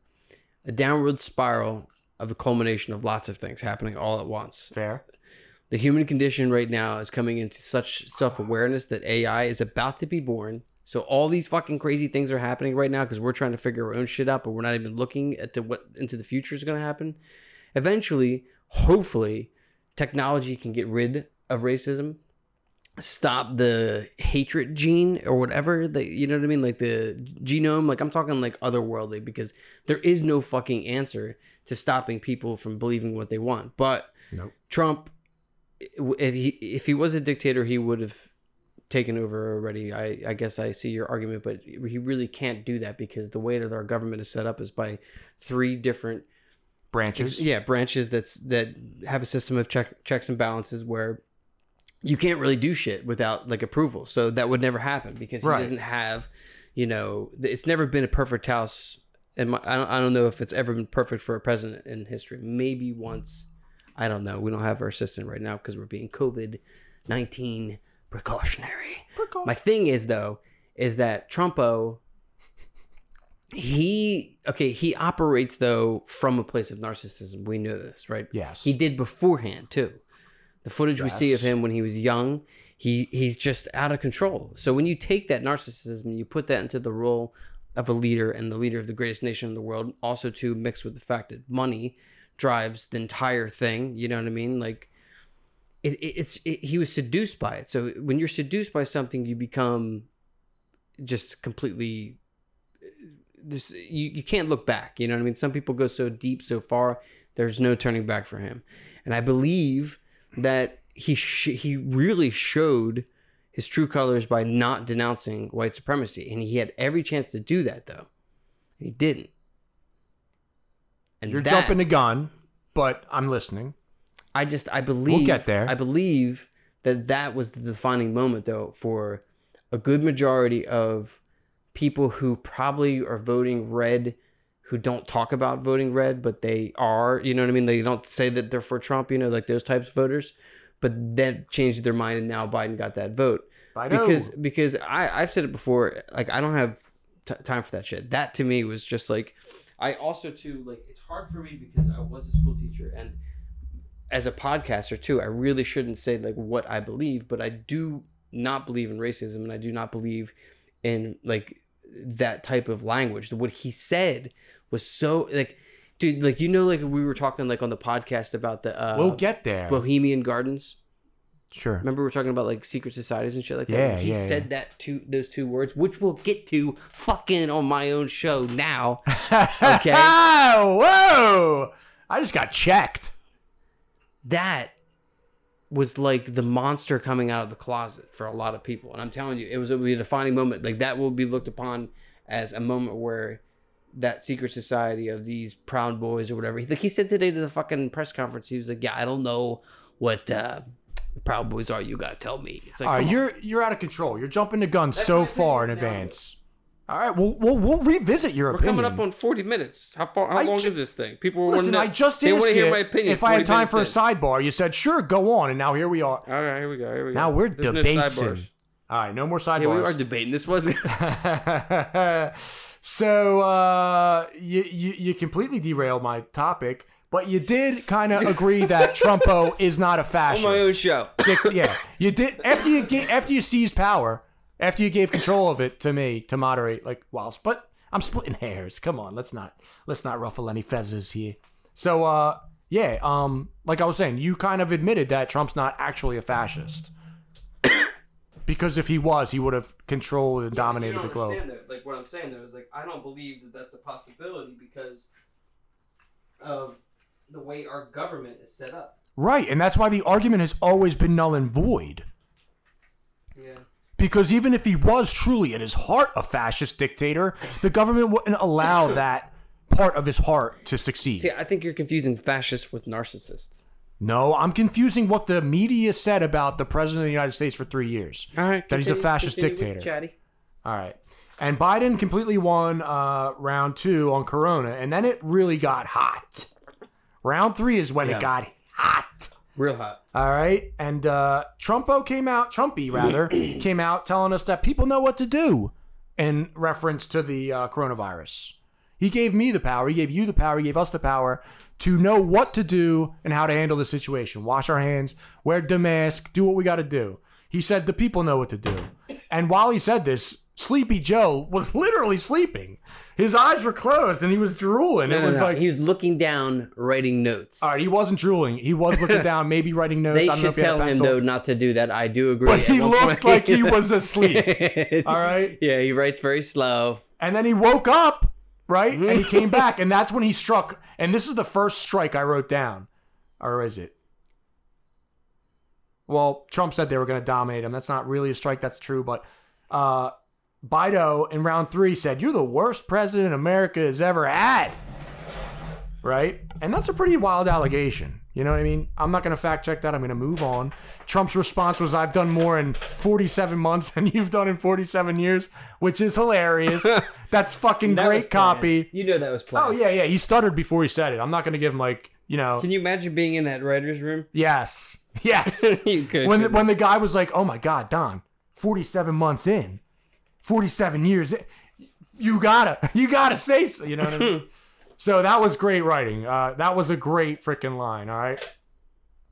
a downward spiral of the culmination of lots of things happening all at once. Fair. The human condition right now is coming into such self awareness that AI is about to be born So all these fucking crazy things are happening right now because we're trying to figure our own shit out, but we're not even looking at the, what into the future is going to happen. Eventually, hopefully, technology can get rid of racism, stop the hatred gene or whatever that you know what I mean, like the genome. Like I'm talking like otherworldly because there is no fucking answer to stopping people from believing what they want. But Nope. Trump, if he if he was a dictator, he would have taken over already. I, I guess I see your argument, but he really can't do that because the way that our government is set up is by three different Branches. yeah branches that's that have a system of check, checks and balances where you can't really do shit without like approval. So that would never happen because he Right. doesn't have, you know, it's never been a perfect house. And my, I don't I don't know if it's ever been perfect for a president in history. Maybe once. I don't know. We don't have our assistant right now because we're being COVID nineteen precautionary. My thing is though, is that Trumpo he okay, he operates though from a place of narcissism. We know this, right? Yes. He did beforehand too. The footage we see of him when he was young, he he's just out of control. So when you take that narcissism and you put that into the role of a leader and the leader of the greatest nation in the world, also to mix with the fact that money drives the entire thing. You know what I mean? Like it, it, it's it, he was seduced by it. So when you're seduced by something, you become just completely uh, this you, you can't look back you know what i mean some people go so deep so far there's no turning back for him and i believe that he sh- he really showed his true colors by not denouncing white supremacy and he had every chance to do that though he didn't and You're that- jumping the gun, but I'm listening. I just I believe we'll get there. I believe that that was the defining moment though for a good majority of people who probably are voting red who don't talk about voting red but they are, you know what I mean? They don't say that they're for Trump, you know, like those types of voters, but then changed their mind and now Biden got that vote. Because because I I've said it before, like I don't have t- time for that shit. That to me was just like I also too like it's hard for me because I was a school teacher and as a podcaster too, I really shouldn't say like what I believe, but I do not believe in racism and I do not believe in like that type of language. What he said was so like dude, like you know like we were talking like on the podcast about the uh we'll get there. Bohemian Gardens. sure. Remember we are talking about like secret societies and shit like that. Yeah, he yeah, said that to those two words, which we'll get to fucking on my own show now. Okay. Whoa! I just got checked. that was like the monster coming out of the closet for a lot of people. And I'm telling you, it was a defining moment. Like that will be looked upon as a moment where that secret society of these proud boys or whatever. Like he said today to the fucking press conference, he was like, "Yeah, I don't know what uh, the proud boys are. You gotta tell me." It's like, All right, you're you're out of control. You're jumping the gun so far in opinion now. advance. All right, we'll, we'll we'll revisit your We're opinion. coming up on 40 minutes. How far? How I long ju- is this thing? People were Listen, wanting I just they asked want to hear my opinion. if I had time for a sidebar. You said sure, go on, and now here we are. All right, here we go. Here we go. Now we're There's debating. sidebars. All right, no more Yeah, we are debating. This wasn't. so uh, you, you you completely derailed my topic, but you did kind of agree that Trumpo is not a fascist. on my own show. Yeah, you did after you ga- after you seized power, after you gave control of it to me to moderate, like whilst. But I'm splitting hairs. Come on, let's not let's not ruffle any feathers here. So, uh, yeah, um, like I was saying, you kind of admitted that Trump's not actually a fascist. Because if he was, he would have controlled and dominated You the don't globe. understand Though. Like what I'm saying though is like I don't believe that that's a possibility because of the way our government is set up. Right, and that's why the argument has always been null and void. Yeah. Because even if he was truly at his heart a fascist dictator, the government wouldn't allow that part of his heart to succeed. See, I think you're confusing fascists with narcissists. No, I'm confusing what the media said about the president of the United States for three years. All right. That he's a fascist dictator. Chatty. All right. And Biden completely won uh, round two on Corona, and then it really got hot. Round three is when Yeah. it got hot. Real hot. All right. And uh, Trumpo came out, Trumpy rather, came out telling us that people know what to do in reference to the uh, coronavirus. He gave me the power. He gave you the power. He gave us the power to know what to do and how to handle the situation. Wash our hands, wear the mask, do what we got to do. He said the people know what to do. And while he said this, Sleepy Joe was literally sleeping. His eyes were closed and he was drooling. No, it was no. like he was looking down, writing notes. all right, he wasn't drooling. He was looking down, maybe writing notes. they I don't know should if he had a tell him though not to do that. I do agree. But he looked point- like he was asleep. All right. Yeah, he writes very slow. And then he woke up, right? And Mm-hmm. he came back, and that's when he struck. And this is the first strike I wrote down. Or is it? Well, Trump said they were going to dominate him. That's not really a strike. That's true. But uh, Bido in round three said, You're the worst president America has ever had. Right? And that's a pretty wild allegation. You know what I mean? I'm not going to fact check that. I'm going to move on. Trump's response was, I've done more in 47 months than you've done in 47 years, which is hilarious. That's fucking That was great copy. You know that was oh, planned. Oh, yeah, yeah. He stuttered before he said it. I'm not going to give him, like, you know, Can you imagine being in that writer's room? yes. Yes. you could. when the, couldn't when the guy was like, "Oh my God, Don, forty-seven months in, forty-seven years, in, you gotta, you gotta say so." You know what I mean? So that was great writing. Uh, that was a great freaking line. All right,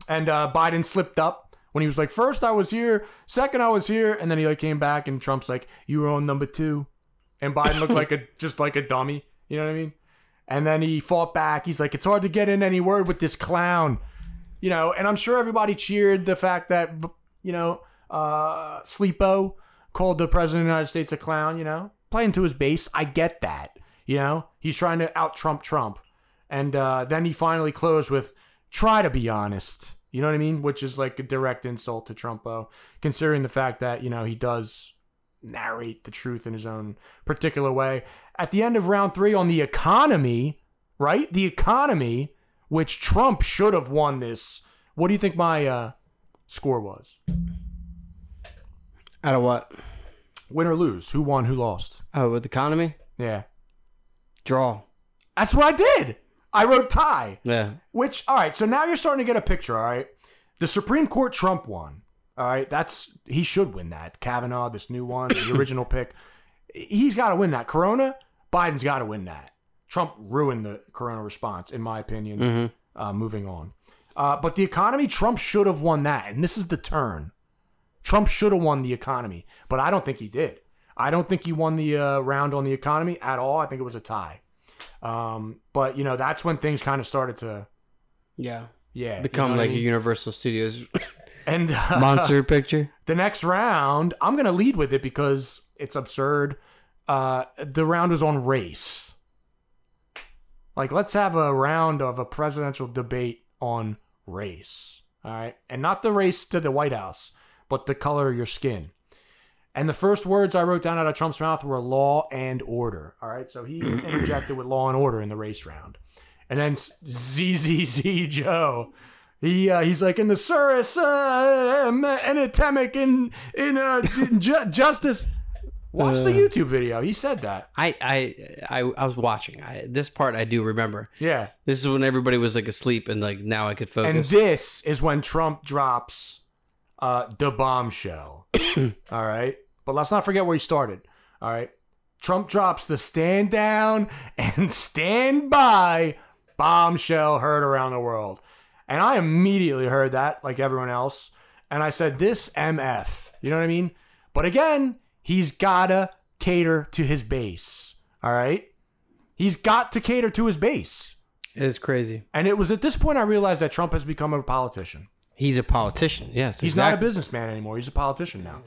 and uh, Biden slipped up when he was like, first I was here, second I was here," and then he like came back, and Trump's like, "You were on number two. and Biden looked like a just like a dummy. You know what I mean? And then he fought back. He's like, "It's hard to get in any word with this clown." you know, and I'm sure everybody cheered the fact that you know uh, Sleepo called the president of the United States a clown. You know, playing to his base. I get that. You know, he's trying to out Trump Trump, and uh, then he finally closed with "try to be honest." You know what I mean? Which is like a direct insult to Trumpo, considering the fact that you know he does narrate the truth in his own particular way. At the end of round three on the economy, right? The economy which Trump should have won this. What do you think my uh, score was? Out of what? Win or lose? Who won? Who lost? Oh, with economy? Yeah, Draw. that's what I did. I wrote tie. Yeah. Which, all right. So now you're starting to get a picture. All right, the Supreme Court Trump won. All right, that's he should win that. Kavanaugh, this new one, the original pick, he's got to win that. Corona, Biden's got to win that. Trump ruined the Corona response, in my opinion. Uh, moving on, uh, but the economy, Trump should have won that, and this is the turn. Trump should have won the economy, but I don't think he did. I don't think he won the uh, round on the economy at all. I think it was a tie. Um, but you know, that's when things kind of started to, Yeah. yeah, you Become know what I like a? Universal Studios and uh, monster picture. the next round, I'm gonna lead with it because it's absurd. Uh, the round was on race. Like, let's have a round of a presidential debate on race. All right, and not the race to the White House, but the color of your skin. And the first words I wrote down out of Trump's mouth were law and order. All right, so he interjected with law and order in the race round. And then ZZZ Joe, he uh, he's like in the service uh, um, anatemic in in uh, ju- justice. Watch the YouTube video. He said that. I, I I I was watching. I, this part I do remember. Yeah. This is when everybody was like asleep and like now I could focus. And this is when Trump drops uh, the bombshell. All right. But let's not forget where he started. All right. Trump drops the stand down and stand by bombshell heard around the world. And I immediately heard that, like everyone else. And I said, this MF. You know what I mean? But again, he's got to cater to his base. All right. He's got to cater to his base. it is crazy. And it was at this point I realized that Trump has become a politician. He's a politician. Yes, He's not a businessman anymore. He's a politician now.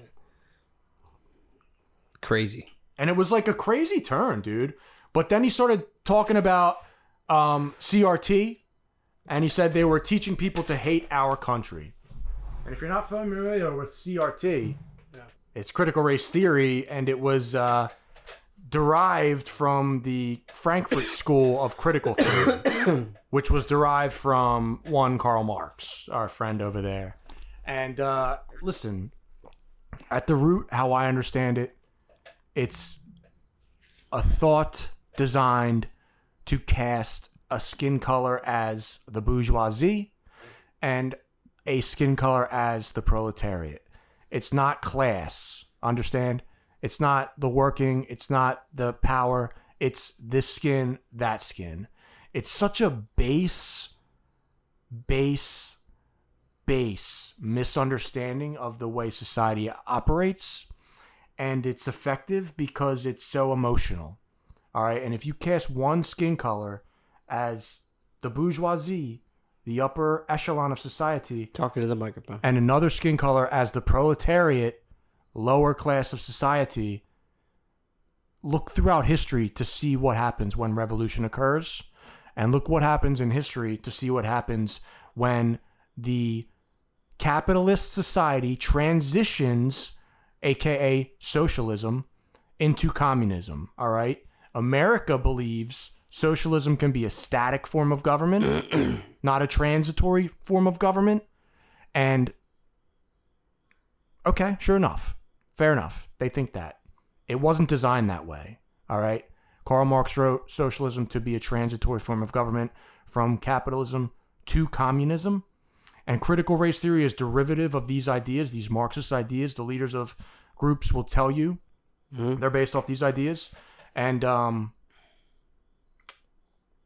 crazy. And it was like a crazy turn, dude. But then he started talking about um, CRT, and he said they were teaching people to hate our country. And if you're not familiar with CRT, it's critical race theory, and it was uh, derived from the Frankfurt School of Critical Theory, which was derived from one Karl Marx, our friend over there. And uh, listen, at the root, how I understand it, it's a thought designed to cast a skin color as the bourgeoisie and a skin color as the proletariat. It's not class, understand? It's not the working, it's not the power, it's this skin, that skin. It's such a base, base, base misunderstanding of the way society operates and it's effective because it's so emotional. All right, and if you cast one skin color as the bourgeoisie, the upper echelon of society, Talking to the microphone. and another skin color as the proletariat, lower class of society, look throughout history to see what happens when revolution occurs. And look what happens in history to see what happens when the capitalist society transitions, aka socialism, into communism. All right? America believes socialism can be a static form of government, not a transitory form of government. And okay, sure enough. Fair enough. They think that. It wasn't designed that way. All right. Karl Marx wrote socialism to be a transitory form of government from capitalism to communism. And critical race theory is derivative of these ideas, these Marxist ideas. The leaders of groups will tell you they're based off these ideas. And um,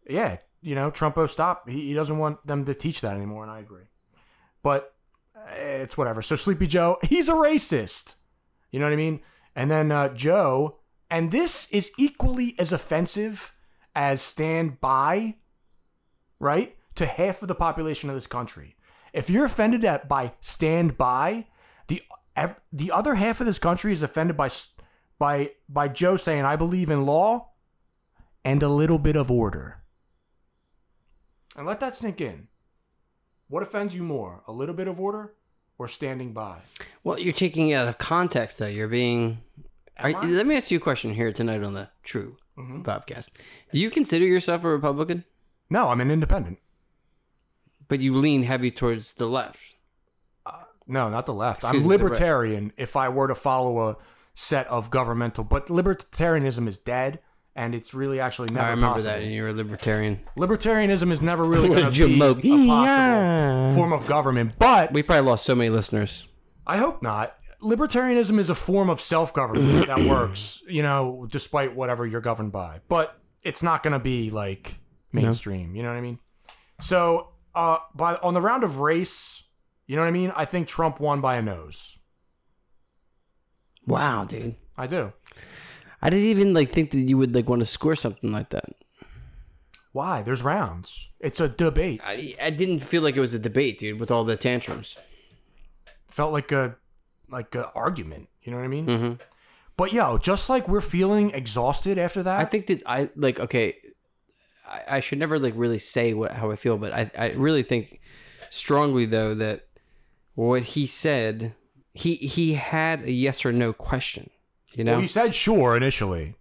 yeah, you know, Trumpo stop. He, he doesn't want them to teach that anymore, and I agree. But eh, it's whatever. So Sleepy Joe, he's a racist. You know what I mean? And then uh, Joe, and this is equally as offensive as stand by, right? To half of the population of this country. If you're offended at by stand by, the the other half of this country is offended by by by Joe saying I believe in law and a little bit of order. And let that sink in. What offends you more, a little bit of order or standing by? Well, you're taking it out of context, though. You're being. Are, let me ask you a question here tonight on the True Mhm. podcast. Do you consider yourself a Republican, No, I'm an independent. but you lean heavy towards the left? No, not the left. Excuse I'm the right. libertarian if I were to follow a set of governmental, but libertarianism is dead and it's really actually never I remember possible. that, and you're a libertarian. Libertarianism is never really a going to be a possible Yeah. form of government, but We probably lost so many listeners. I hope not. Libertarianism is a form of self government that works, you know, despite whatever you're governed by. But it's not going to be like mainstream. You know what I mean? So, uh, by on the round of race, you know what I mean? I think Trump won by a nose. Wow, dude. I do. I didn't even like think that you would like want to score something like that. Why? There's rounds. It's a debate. I, I didn't feel like it was a debate, dude, with all the tantrums. Felt like a like a argument. You know what I mean? Mm-hmm. But yo, just like we're feeling exhausted after that. I think that I like okay. I, I should never like really say what how I feel, but I I really think strongly though that what he said he he had a yes or no question. You know, well, he said sure initially.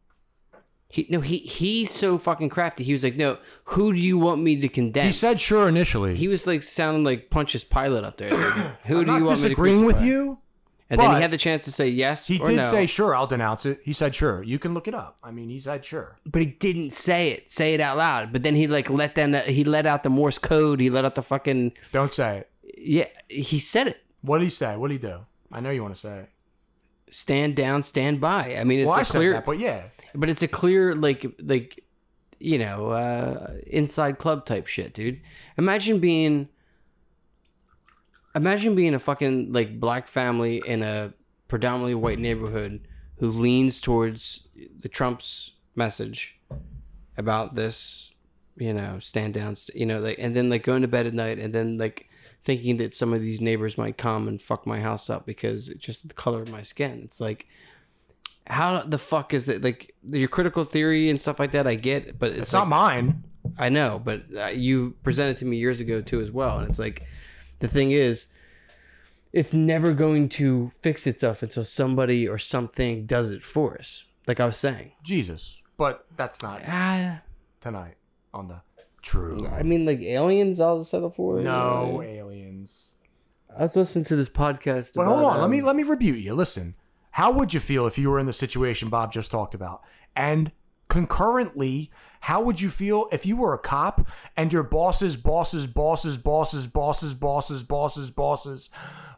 he no he he's so fucking crafty. He was like, no, who do you want me to condemn? He said sure initially. he was like sounding like Pontius Pilate up there. dude. Who I'm do you want disagreeing me to with you. And then he had the chance to say yes. He did no, say sure. I'll denounce it. He said sure. You can look it up. I mean, he said sure. but he didn't say it. Say it out loud. But then he like let them. He let out the Morse code. He let out the fucking. Don't say it. Yeah, he said it. What did he say? What did he do? I know you want to say it. Stand down, stand by. I mean, it's well, a I clear, that, but yeah, but it's a clear like like you know uh inside club type shit, dude. Imagine being. Imagine being a fucking like black family in a predominantly white neighborhood who leans towards the Trump's message about this, you know, stand down, you know, like, and then like going to bed at night and then like thinking that some of these neighbors might come and fuck my house up because it's just the color of my skin. It's like, how the fuck is that? Like your critical theory and stuff like that, I get, but it's, it's like, not mine. I know, but uh, you presented to me years ago too as well, and it's like the thing is, it's never going to fix itself until somebody or something does it for us. Like I was saying, Jesus, but that's not ah, tonight on the true. I mean, like aliens, I'll settle for. No aliens. I was listening to this podcast. But hold about, on, let me um, let me rebuke you. Listen, how would you feel if you were in the situation Bob just talked about? And concurrently, how would you feel if you were a cop and your bosses, bosses, bosses, bosses, bosses, bosses, bosses, bosses,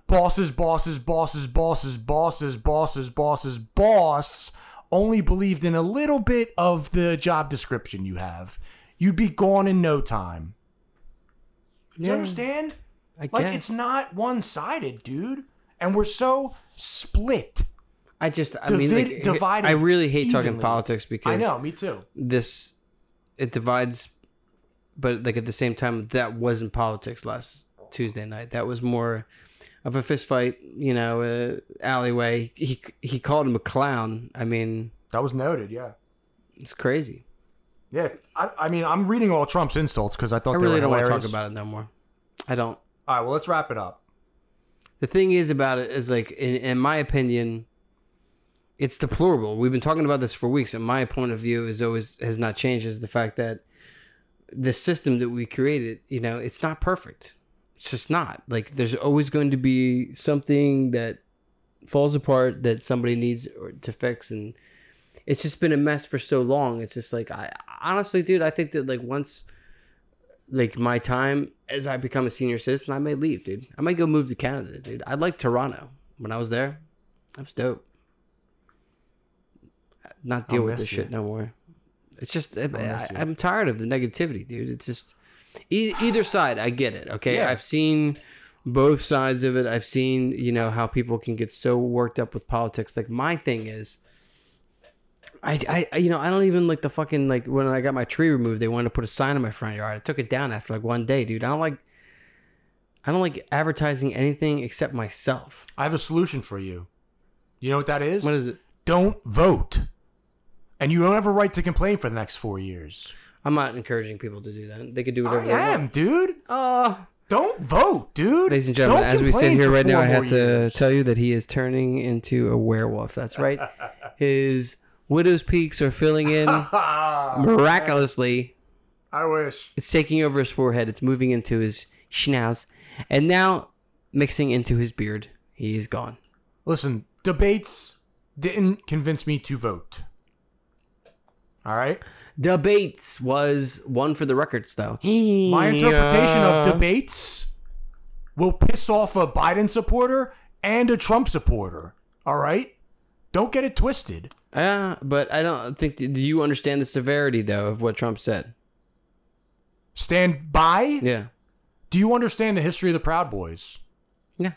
bosses, bosses, bosses, bosses, bosses, bosses, bosses, boss only believed in a little bit of the job description you have? You'd be gone in no time. Do you Yeah. understand? I Like guess. it's not one sided, dude. And we're so split. I just, I mean, like, divided I really hate talking politics because I know, me too. this it divides, but like at the same time, that wasn't politics last Tuesday night. That was more of a fist fight, you know, uh, alleyway. He he called him a clown. I mean, That was noted. Yeah. it's crazy. Yeah. I, I mean, I'm reading all Trump's insults because I thought I they really were don't want to talk about it no more. I don't. All right. Well, let's wrap it up. The thing is about it is like, in, in my opinion, it's deplorable. We've been talking about this for weeks, and my point of view is always has not changed. Is the fact that the system that we created, you know, it's not perfect. It's just not. Like, there's always going to be something that falls apart that somebody needs to fix, and it's just been a mess for so long. It's just like I honestly, dude, I think that like once like my time as I become a senior citizen, I may leave, dude. I might go move to Canada, dude. I like Toronto. When I was there, that was dope. Not deal I'll with this you. shit no more. It's just I, I, I'm tired of the negativity, dude. It's just e- either side. I get it. Okay, Yeah. I've seen both sides of it. I've seen you know how people can get so worked up with politics. Like my thing is. I, I, you know, I don't even like the fucking like when I got my tree removed. They wanted to put a sign in my front yard. I took it down after like one day, dude. I don't like, I don't like advertising anything except myself. I have a solution for you. You know what that is? What is it? Don't vote. And you don't have a right to complain for the next four years. I'm not encouraging people to do that. They could do I whatever. they want. am, dude. Uh, Don't vote, dude. ladies and gentlemen, Don't as we stand here right now, I have to years. tell you that he is turning into a werewolf. That's right. His widow's peaks are filling in miraculously. I wish. It's taking over his forehead. It's moving into his schnauz, and now mixing into his beard. He is gone. Listen, debates didn't convince me to vote. All right? Debates was one for the records, though. My interpretation of debates will piss off a Biden supporter and a Trump supporter. All right? Don't get it twisted. Yeah, but I don't think. Do you understand the severity though of what Trump said? Stand by. Yeah, Do you understand the history of the Proud Boys? yeah,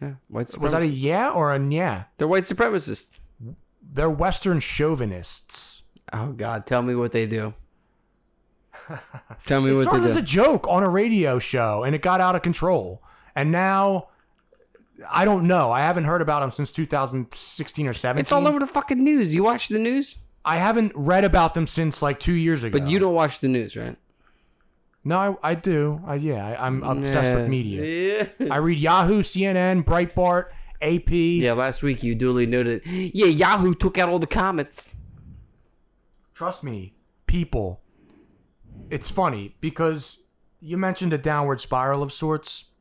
yeah. White Was that a yeah or a yeah? They're white supremacists. They're Western chauvinists. Oh God, tell me what they do. tell me It what started they as a joke on a radio show and it got out of control. And now, I don't know. I haven't heard about them since 2016 or 17. it's all over the fucking news. You watch the news, I haven't read about them since like two years ago. but you don't watch the news, right? No, I, I do. I, yeah, I, I'm obsessed with media. Yeah. I read Yahoo, CNN, Breitbart, AP. yeah. Last week you duly noted. Yeah, Yahoo took out all the comments. Trust me, people. It's funny because you mentioned a downward spiral of sorts.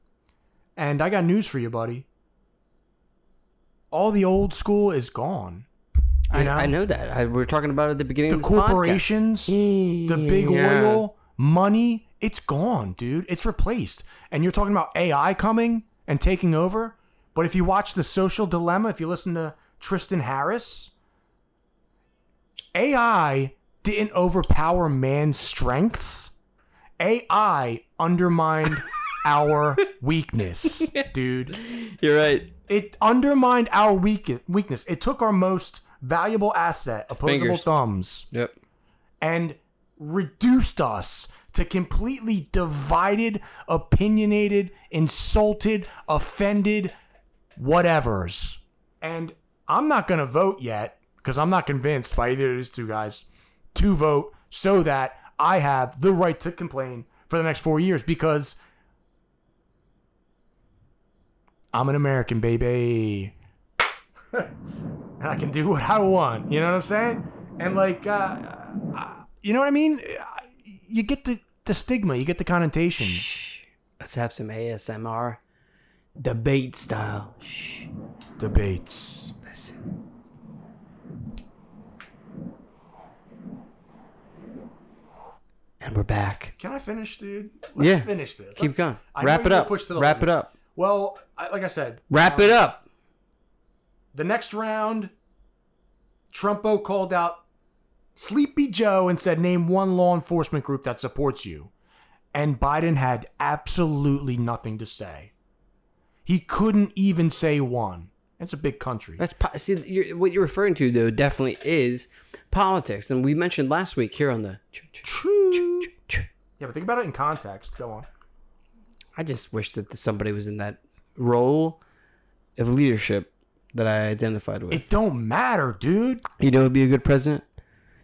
And I got news for you, buddy. All the old school is gone. I, know? I know that. I, we were talking about it at the beginning The of podcast. corporations, the big Yeah. oil, money, it's gone, dude. It's replaced. And you're talking about AI coming and taking over. But if you watch The Social Dilemma, if you listen to Tristan Harris, AI didn't overpower man's strengths. AI undermined our weakness, dude. You're right. It undermined our weak- weakness. It took our most valuable asset, opposable Fingers. thumbs, Yep. and reduced us to completely divided, opinionated, insulted, offended, whatevers. And I'm not going to vote yet because I'm not convinced by either of these two guys to vote so that I have the right to complain for the next four years because I'm an American, baby. and I can do what I want. You know what I'm saying? And like, uh, uh, you know what I mean? You get the, the stigma, you get the connotations. Let's have some ASMR debate style. Shh. Debates. Listen. And we're back. Can I finish, dude? Let's Yeah. finish this. Keep Let's- going. Wrap it up. push to the Wrap it up. Well, I, like I said, Wrap um, it up. The next round, Trumpo called out Sleepy Joe and said, Name one law enforcement group that supports you. And Biden had absolutely nothing to say. He couldn't even say one. It's a big country. That's see you're, what you're referring to though. Definitely is politics, and we mentioned last week here on the. True. Yeah, but think about it in context. Go on. I just wish that somebody was in that role of leadership that I identified with. It don't matter, dude. you know, who'd be a good president.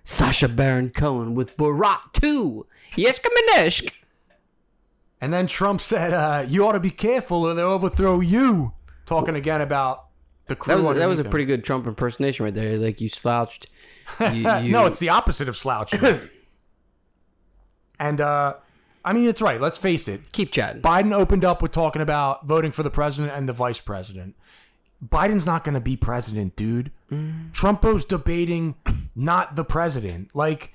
Sacha Baron Cohen with Borat 2. Yes, Kameneshk. And then Trump said, uh, "You ought to be careful, or they'll overthrow you." Talking again about the crew. That was that was a pretty good Trump impersonation right there. Like you slouched. You, you, no, it's the opposite of slouching. and uh, I mean, it's right. Let's face it. keep chatting. Biden opened up with talking about voting for the president and the vice president. Biden's not going to be president, dude. Mm. Trumpo's debating not the president. Like,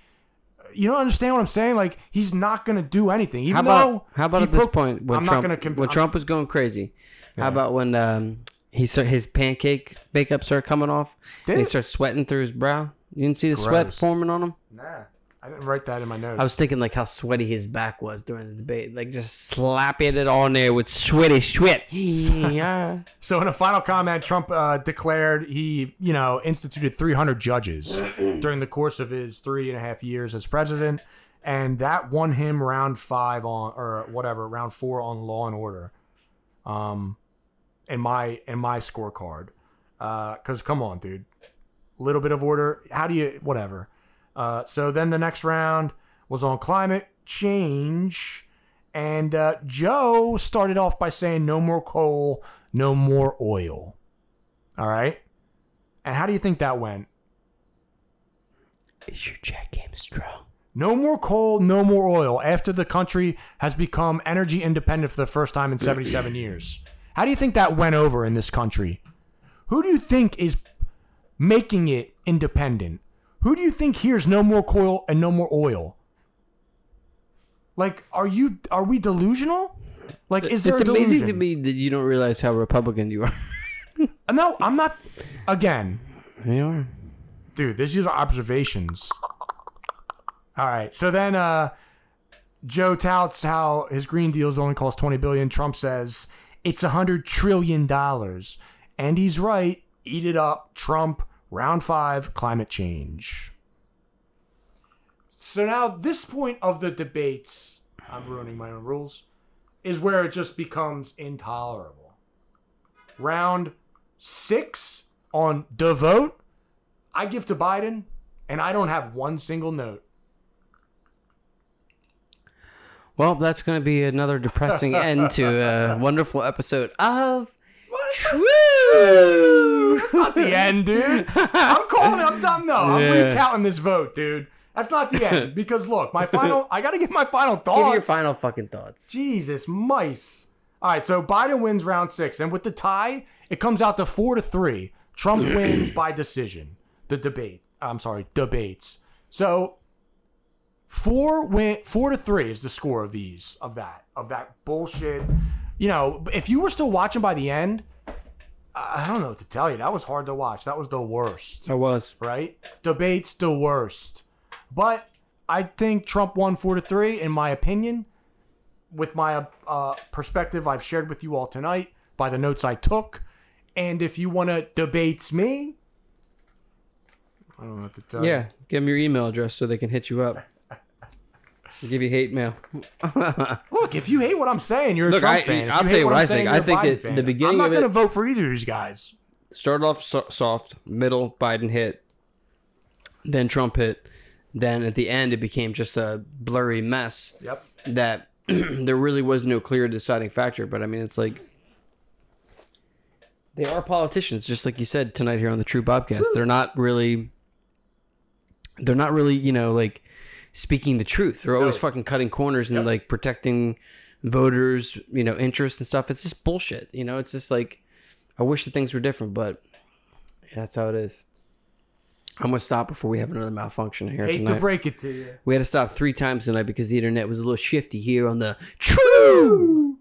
you don't understand what I'm saying? Like, he's not going to do anything. Even How about though how about at this point when I'm Trump not going to conv- when Trump was going crazy? How about when um he start, his pancake makeup started coming off Did and he started sweating through his brow? You didn't see the sweat forming on him? Nah, I didn't write that in my notes. I was thinking like how sweaty his back was during the debate, like just slapping it on there with sweaty sweat. Yeah. So in a final comment, Trump uh, declared he, you know, instituted 300 judges during the course of his three and a half years as president, and that won him round five on or whatever round four on Law and Order, um, in my in my scorecard. Because come on, dude, little bit of order. How do you whatever? Uh, so then the next round was on climate change. And uh, Joe started off by saying no more coal, no more oil. All right. And how do you think that went? Is your chat game strong? No more coal, no more oil after the country has become energy independent for the first time in 77 years. How do you think that went over in this country? Who do you think is making it independent? Who do you think hears no more coal and no more oil? Like, are you are we delusional? Like, is there it's a amazing to me that you don't realize how Republican you are. No, I'm not. Again, you are. dude, this is observations. All right, so then uh, Joe touts how his Green Deals only cost twenty billion. Trump says it's a hundred trillion dollars, and he's right. Eat it up, Trump. Round five, climate change. So now this point of the debates, I'm ruining my own rules, is where it just becomes intolerable. Round six on the vote, I give to Biden, and I don't have one single note. Well, that's going to be another depressing end to a wonderful episode of True. That's not the end, dude. I'm calling it. I'm done. No, I'm Yeah. recounting this vote, dude. That's not the end because look, my final. I got to give my final thoughts. Give your final fucking thoughts. Jesus, mice. All right, so Biden wins round six, and with the tie, it comes out to four to three. Trump wins by decision. The debate. I'm sorry, debates. So four win four to three is the score of these of that of that bullshit. You know, if you were still watching by the end, I don't know what to tell you. That was hard to watch. That was the worst I was. right? Debate's the worst. But I think Trump won four to three, in my opinion, with my uh, perspective I've shared with you all tonight by the notes I took. And if you want to debate me, I don't know what to tell you. Yeah, give them your email address so they can hit you up. Give you hate mail. Look, if you hate what I'm saying, you're a Look, Trump I- fan. If I'll you tell hate you what I'm I saying, think. I you're a think Biden that fan. the beginning I'm not of going to vote for either of these guys. Started off so- soft, middle, Biden hit, then Trump hit, then at the end it became just a blurry mess. Yep. that there really was no clear deciding factor. But I mean, it's like they are politicians, just like you said tonight here on the True Bobcast. They're not really, they're not really, you know, like speaking the truth. They're always No. fucking cutting corners and like protecting voters, you know, interests and stuff. It's just bullshit. You know, it's just like I wish that things were different, but yeah, that's how it is. I'm gonna stop before we have another malfunction here Hate tonight. to break it to you. We had to stop three times tonight because the internet was a little shifty here on the True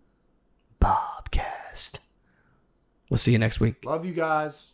Bobcast. We'll see you next week. Love you guys.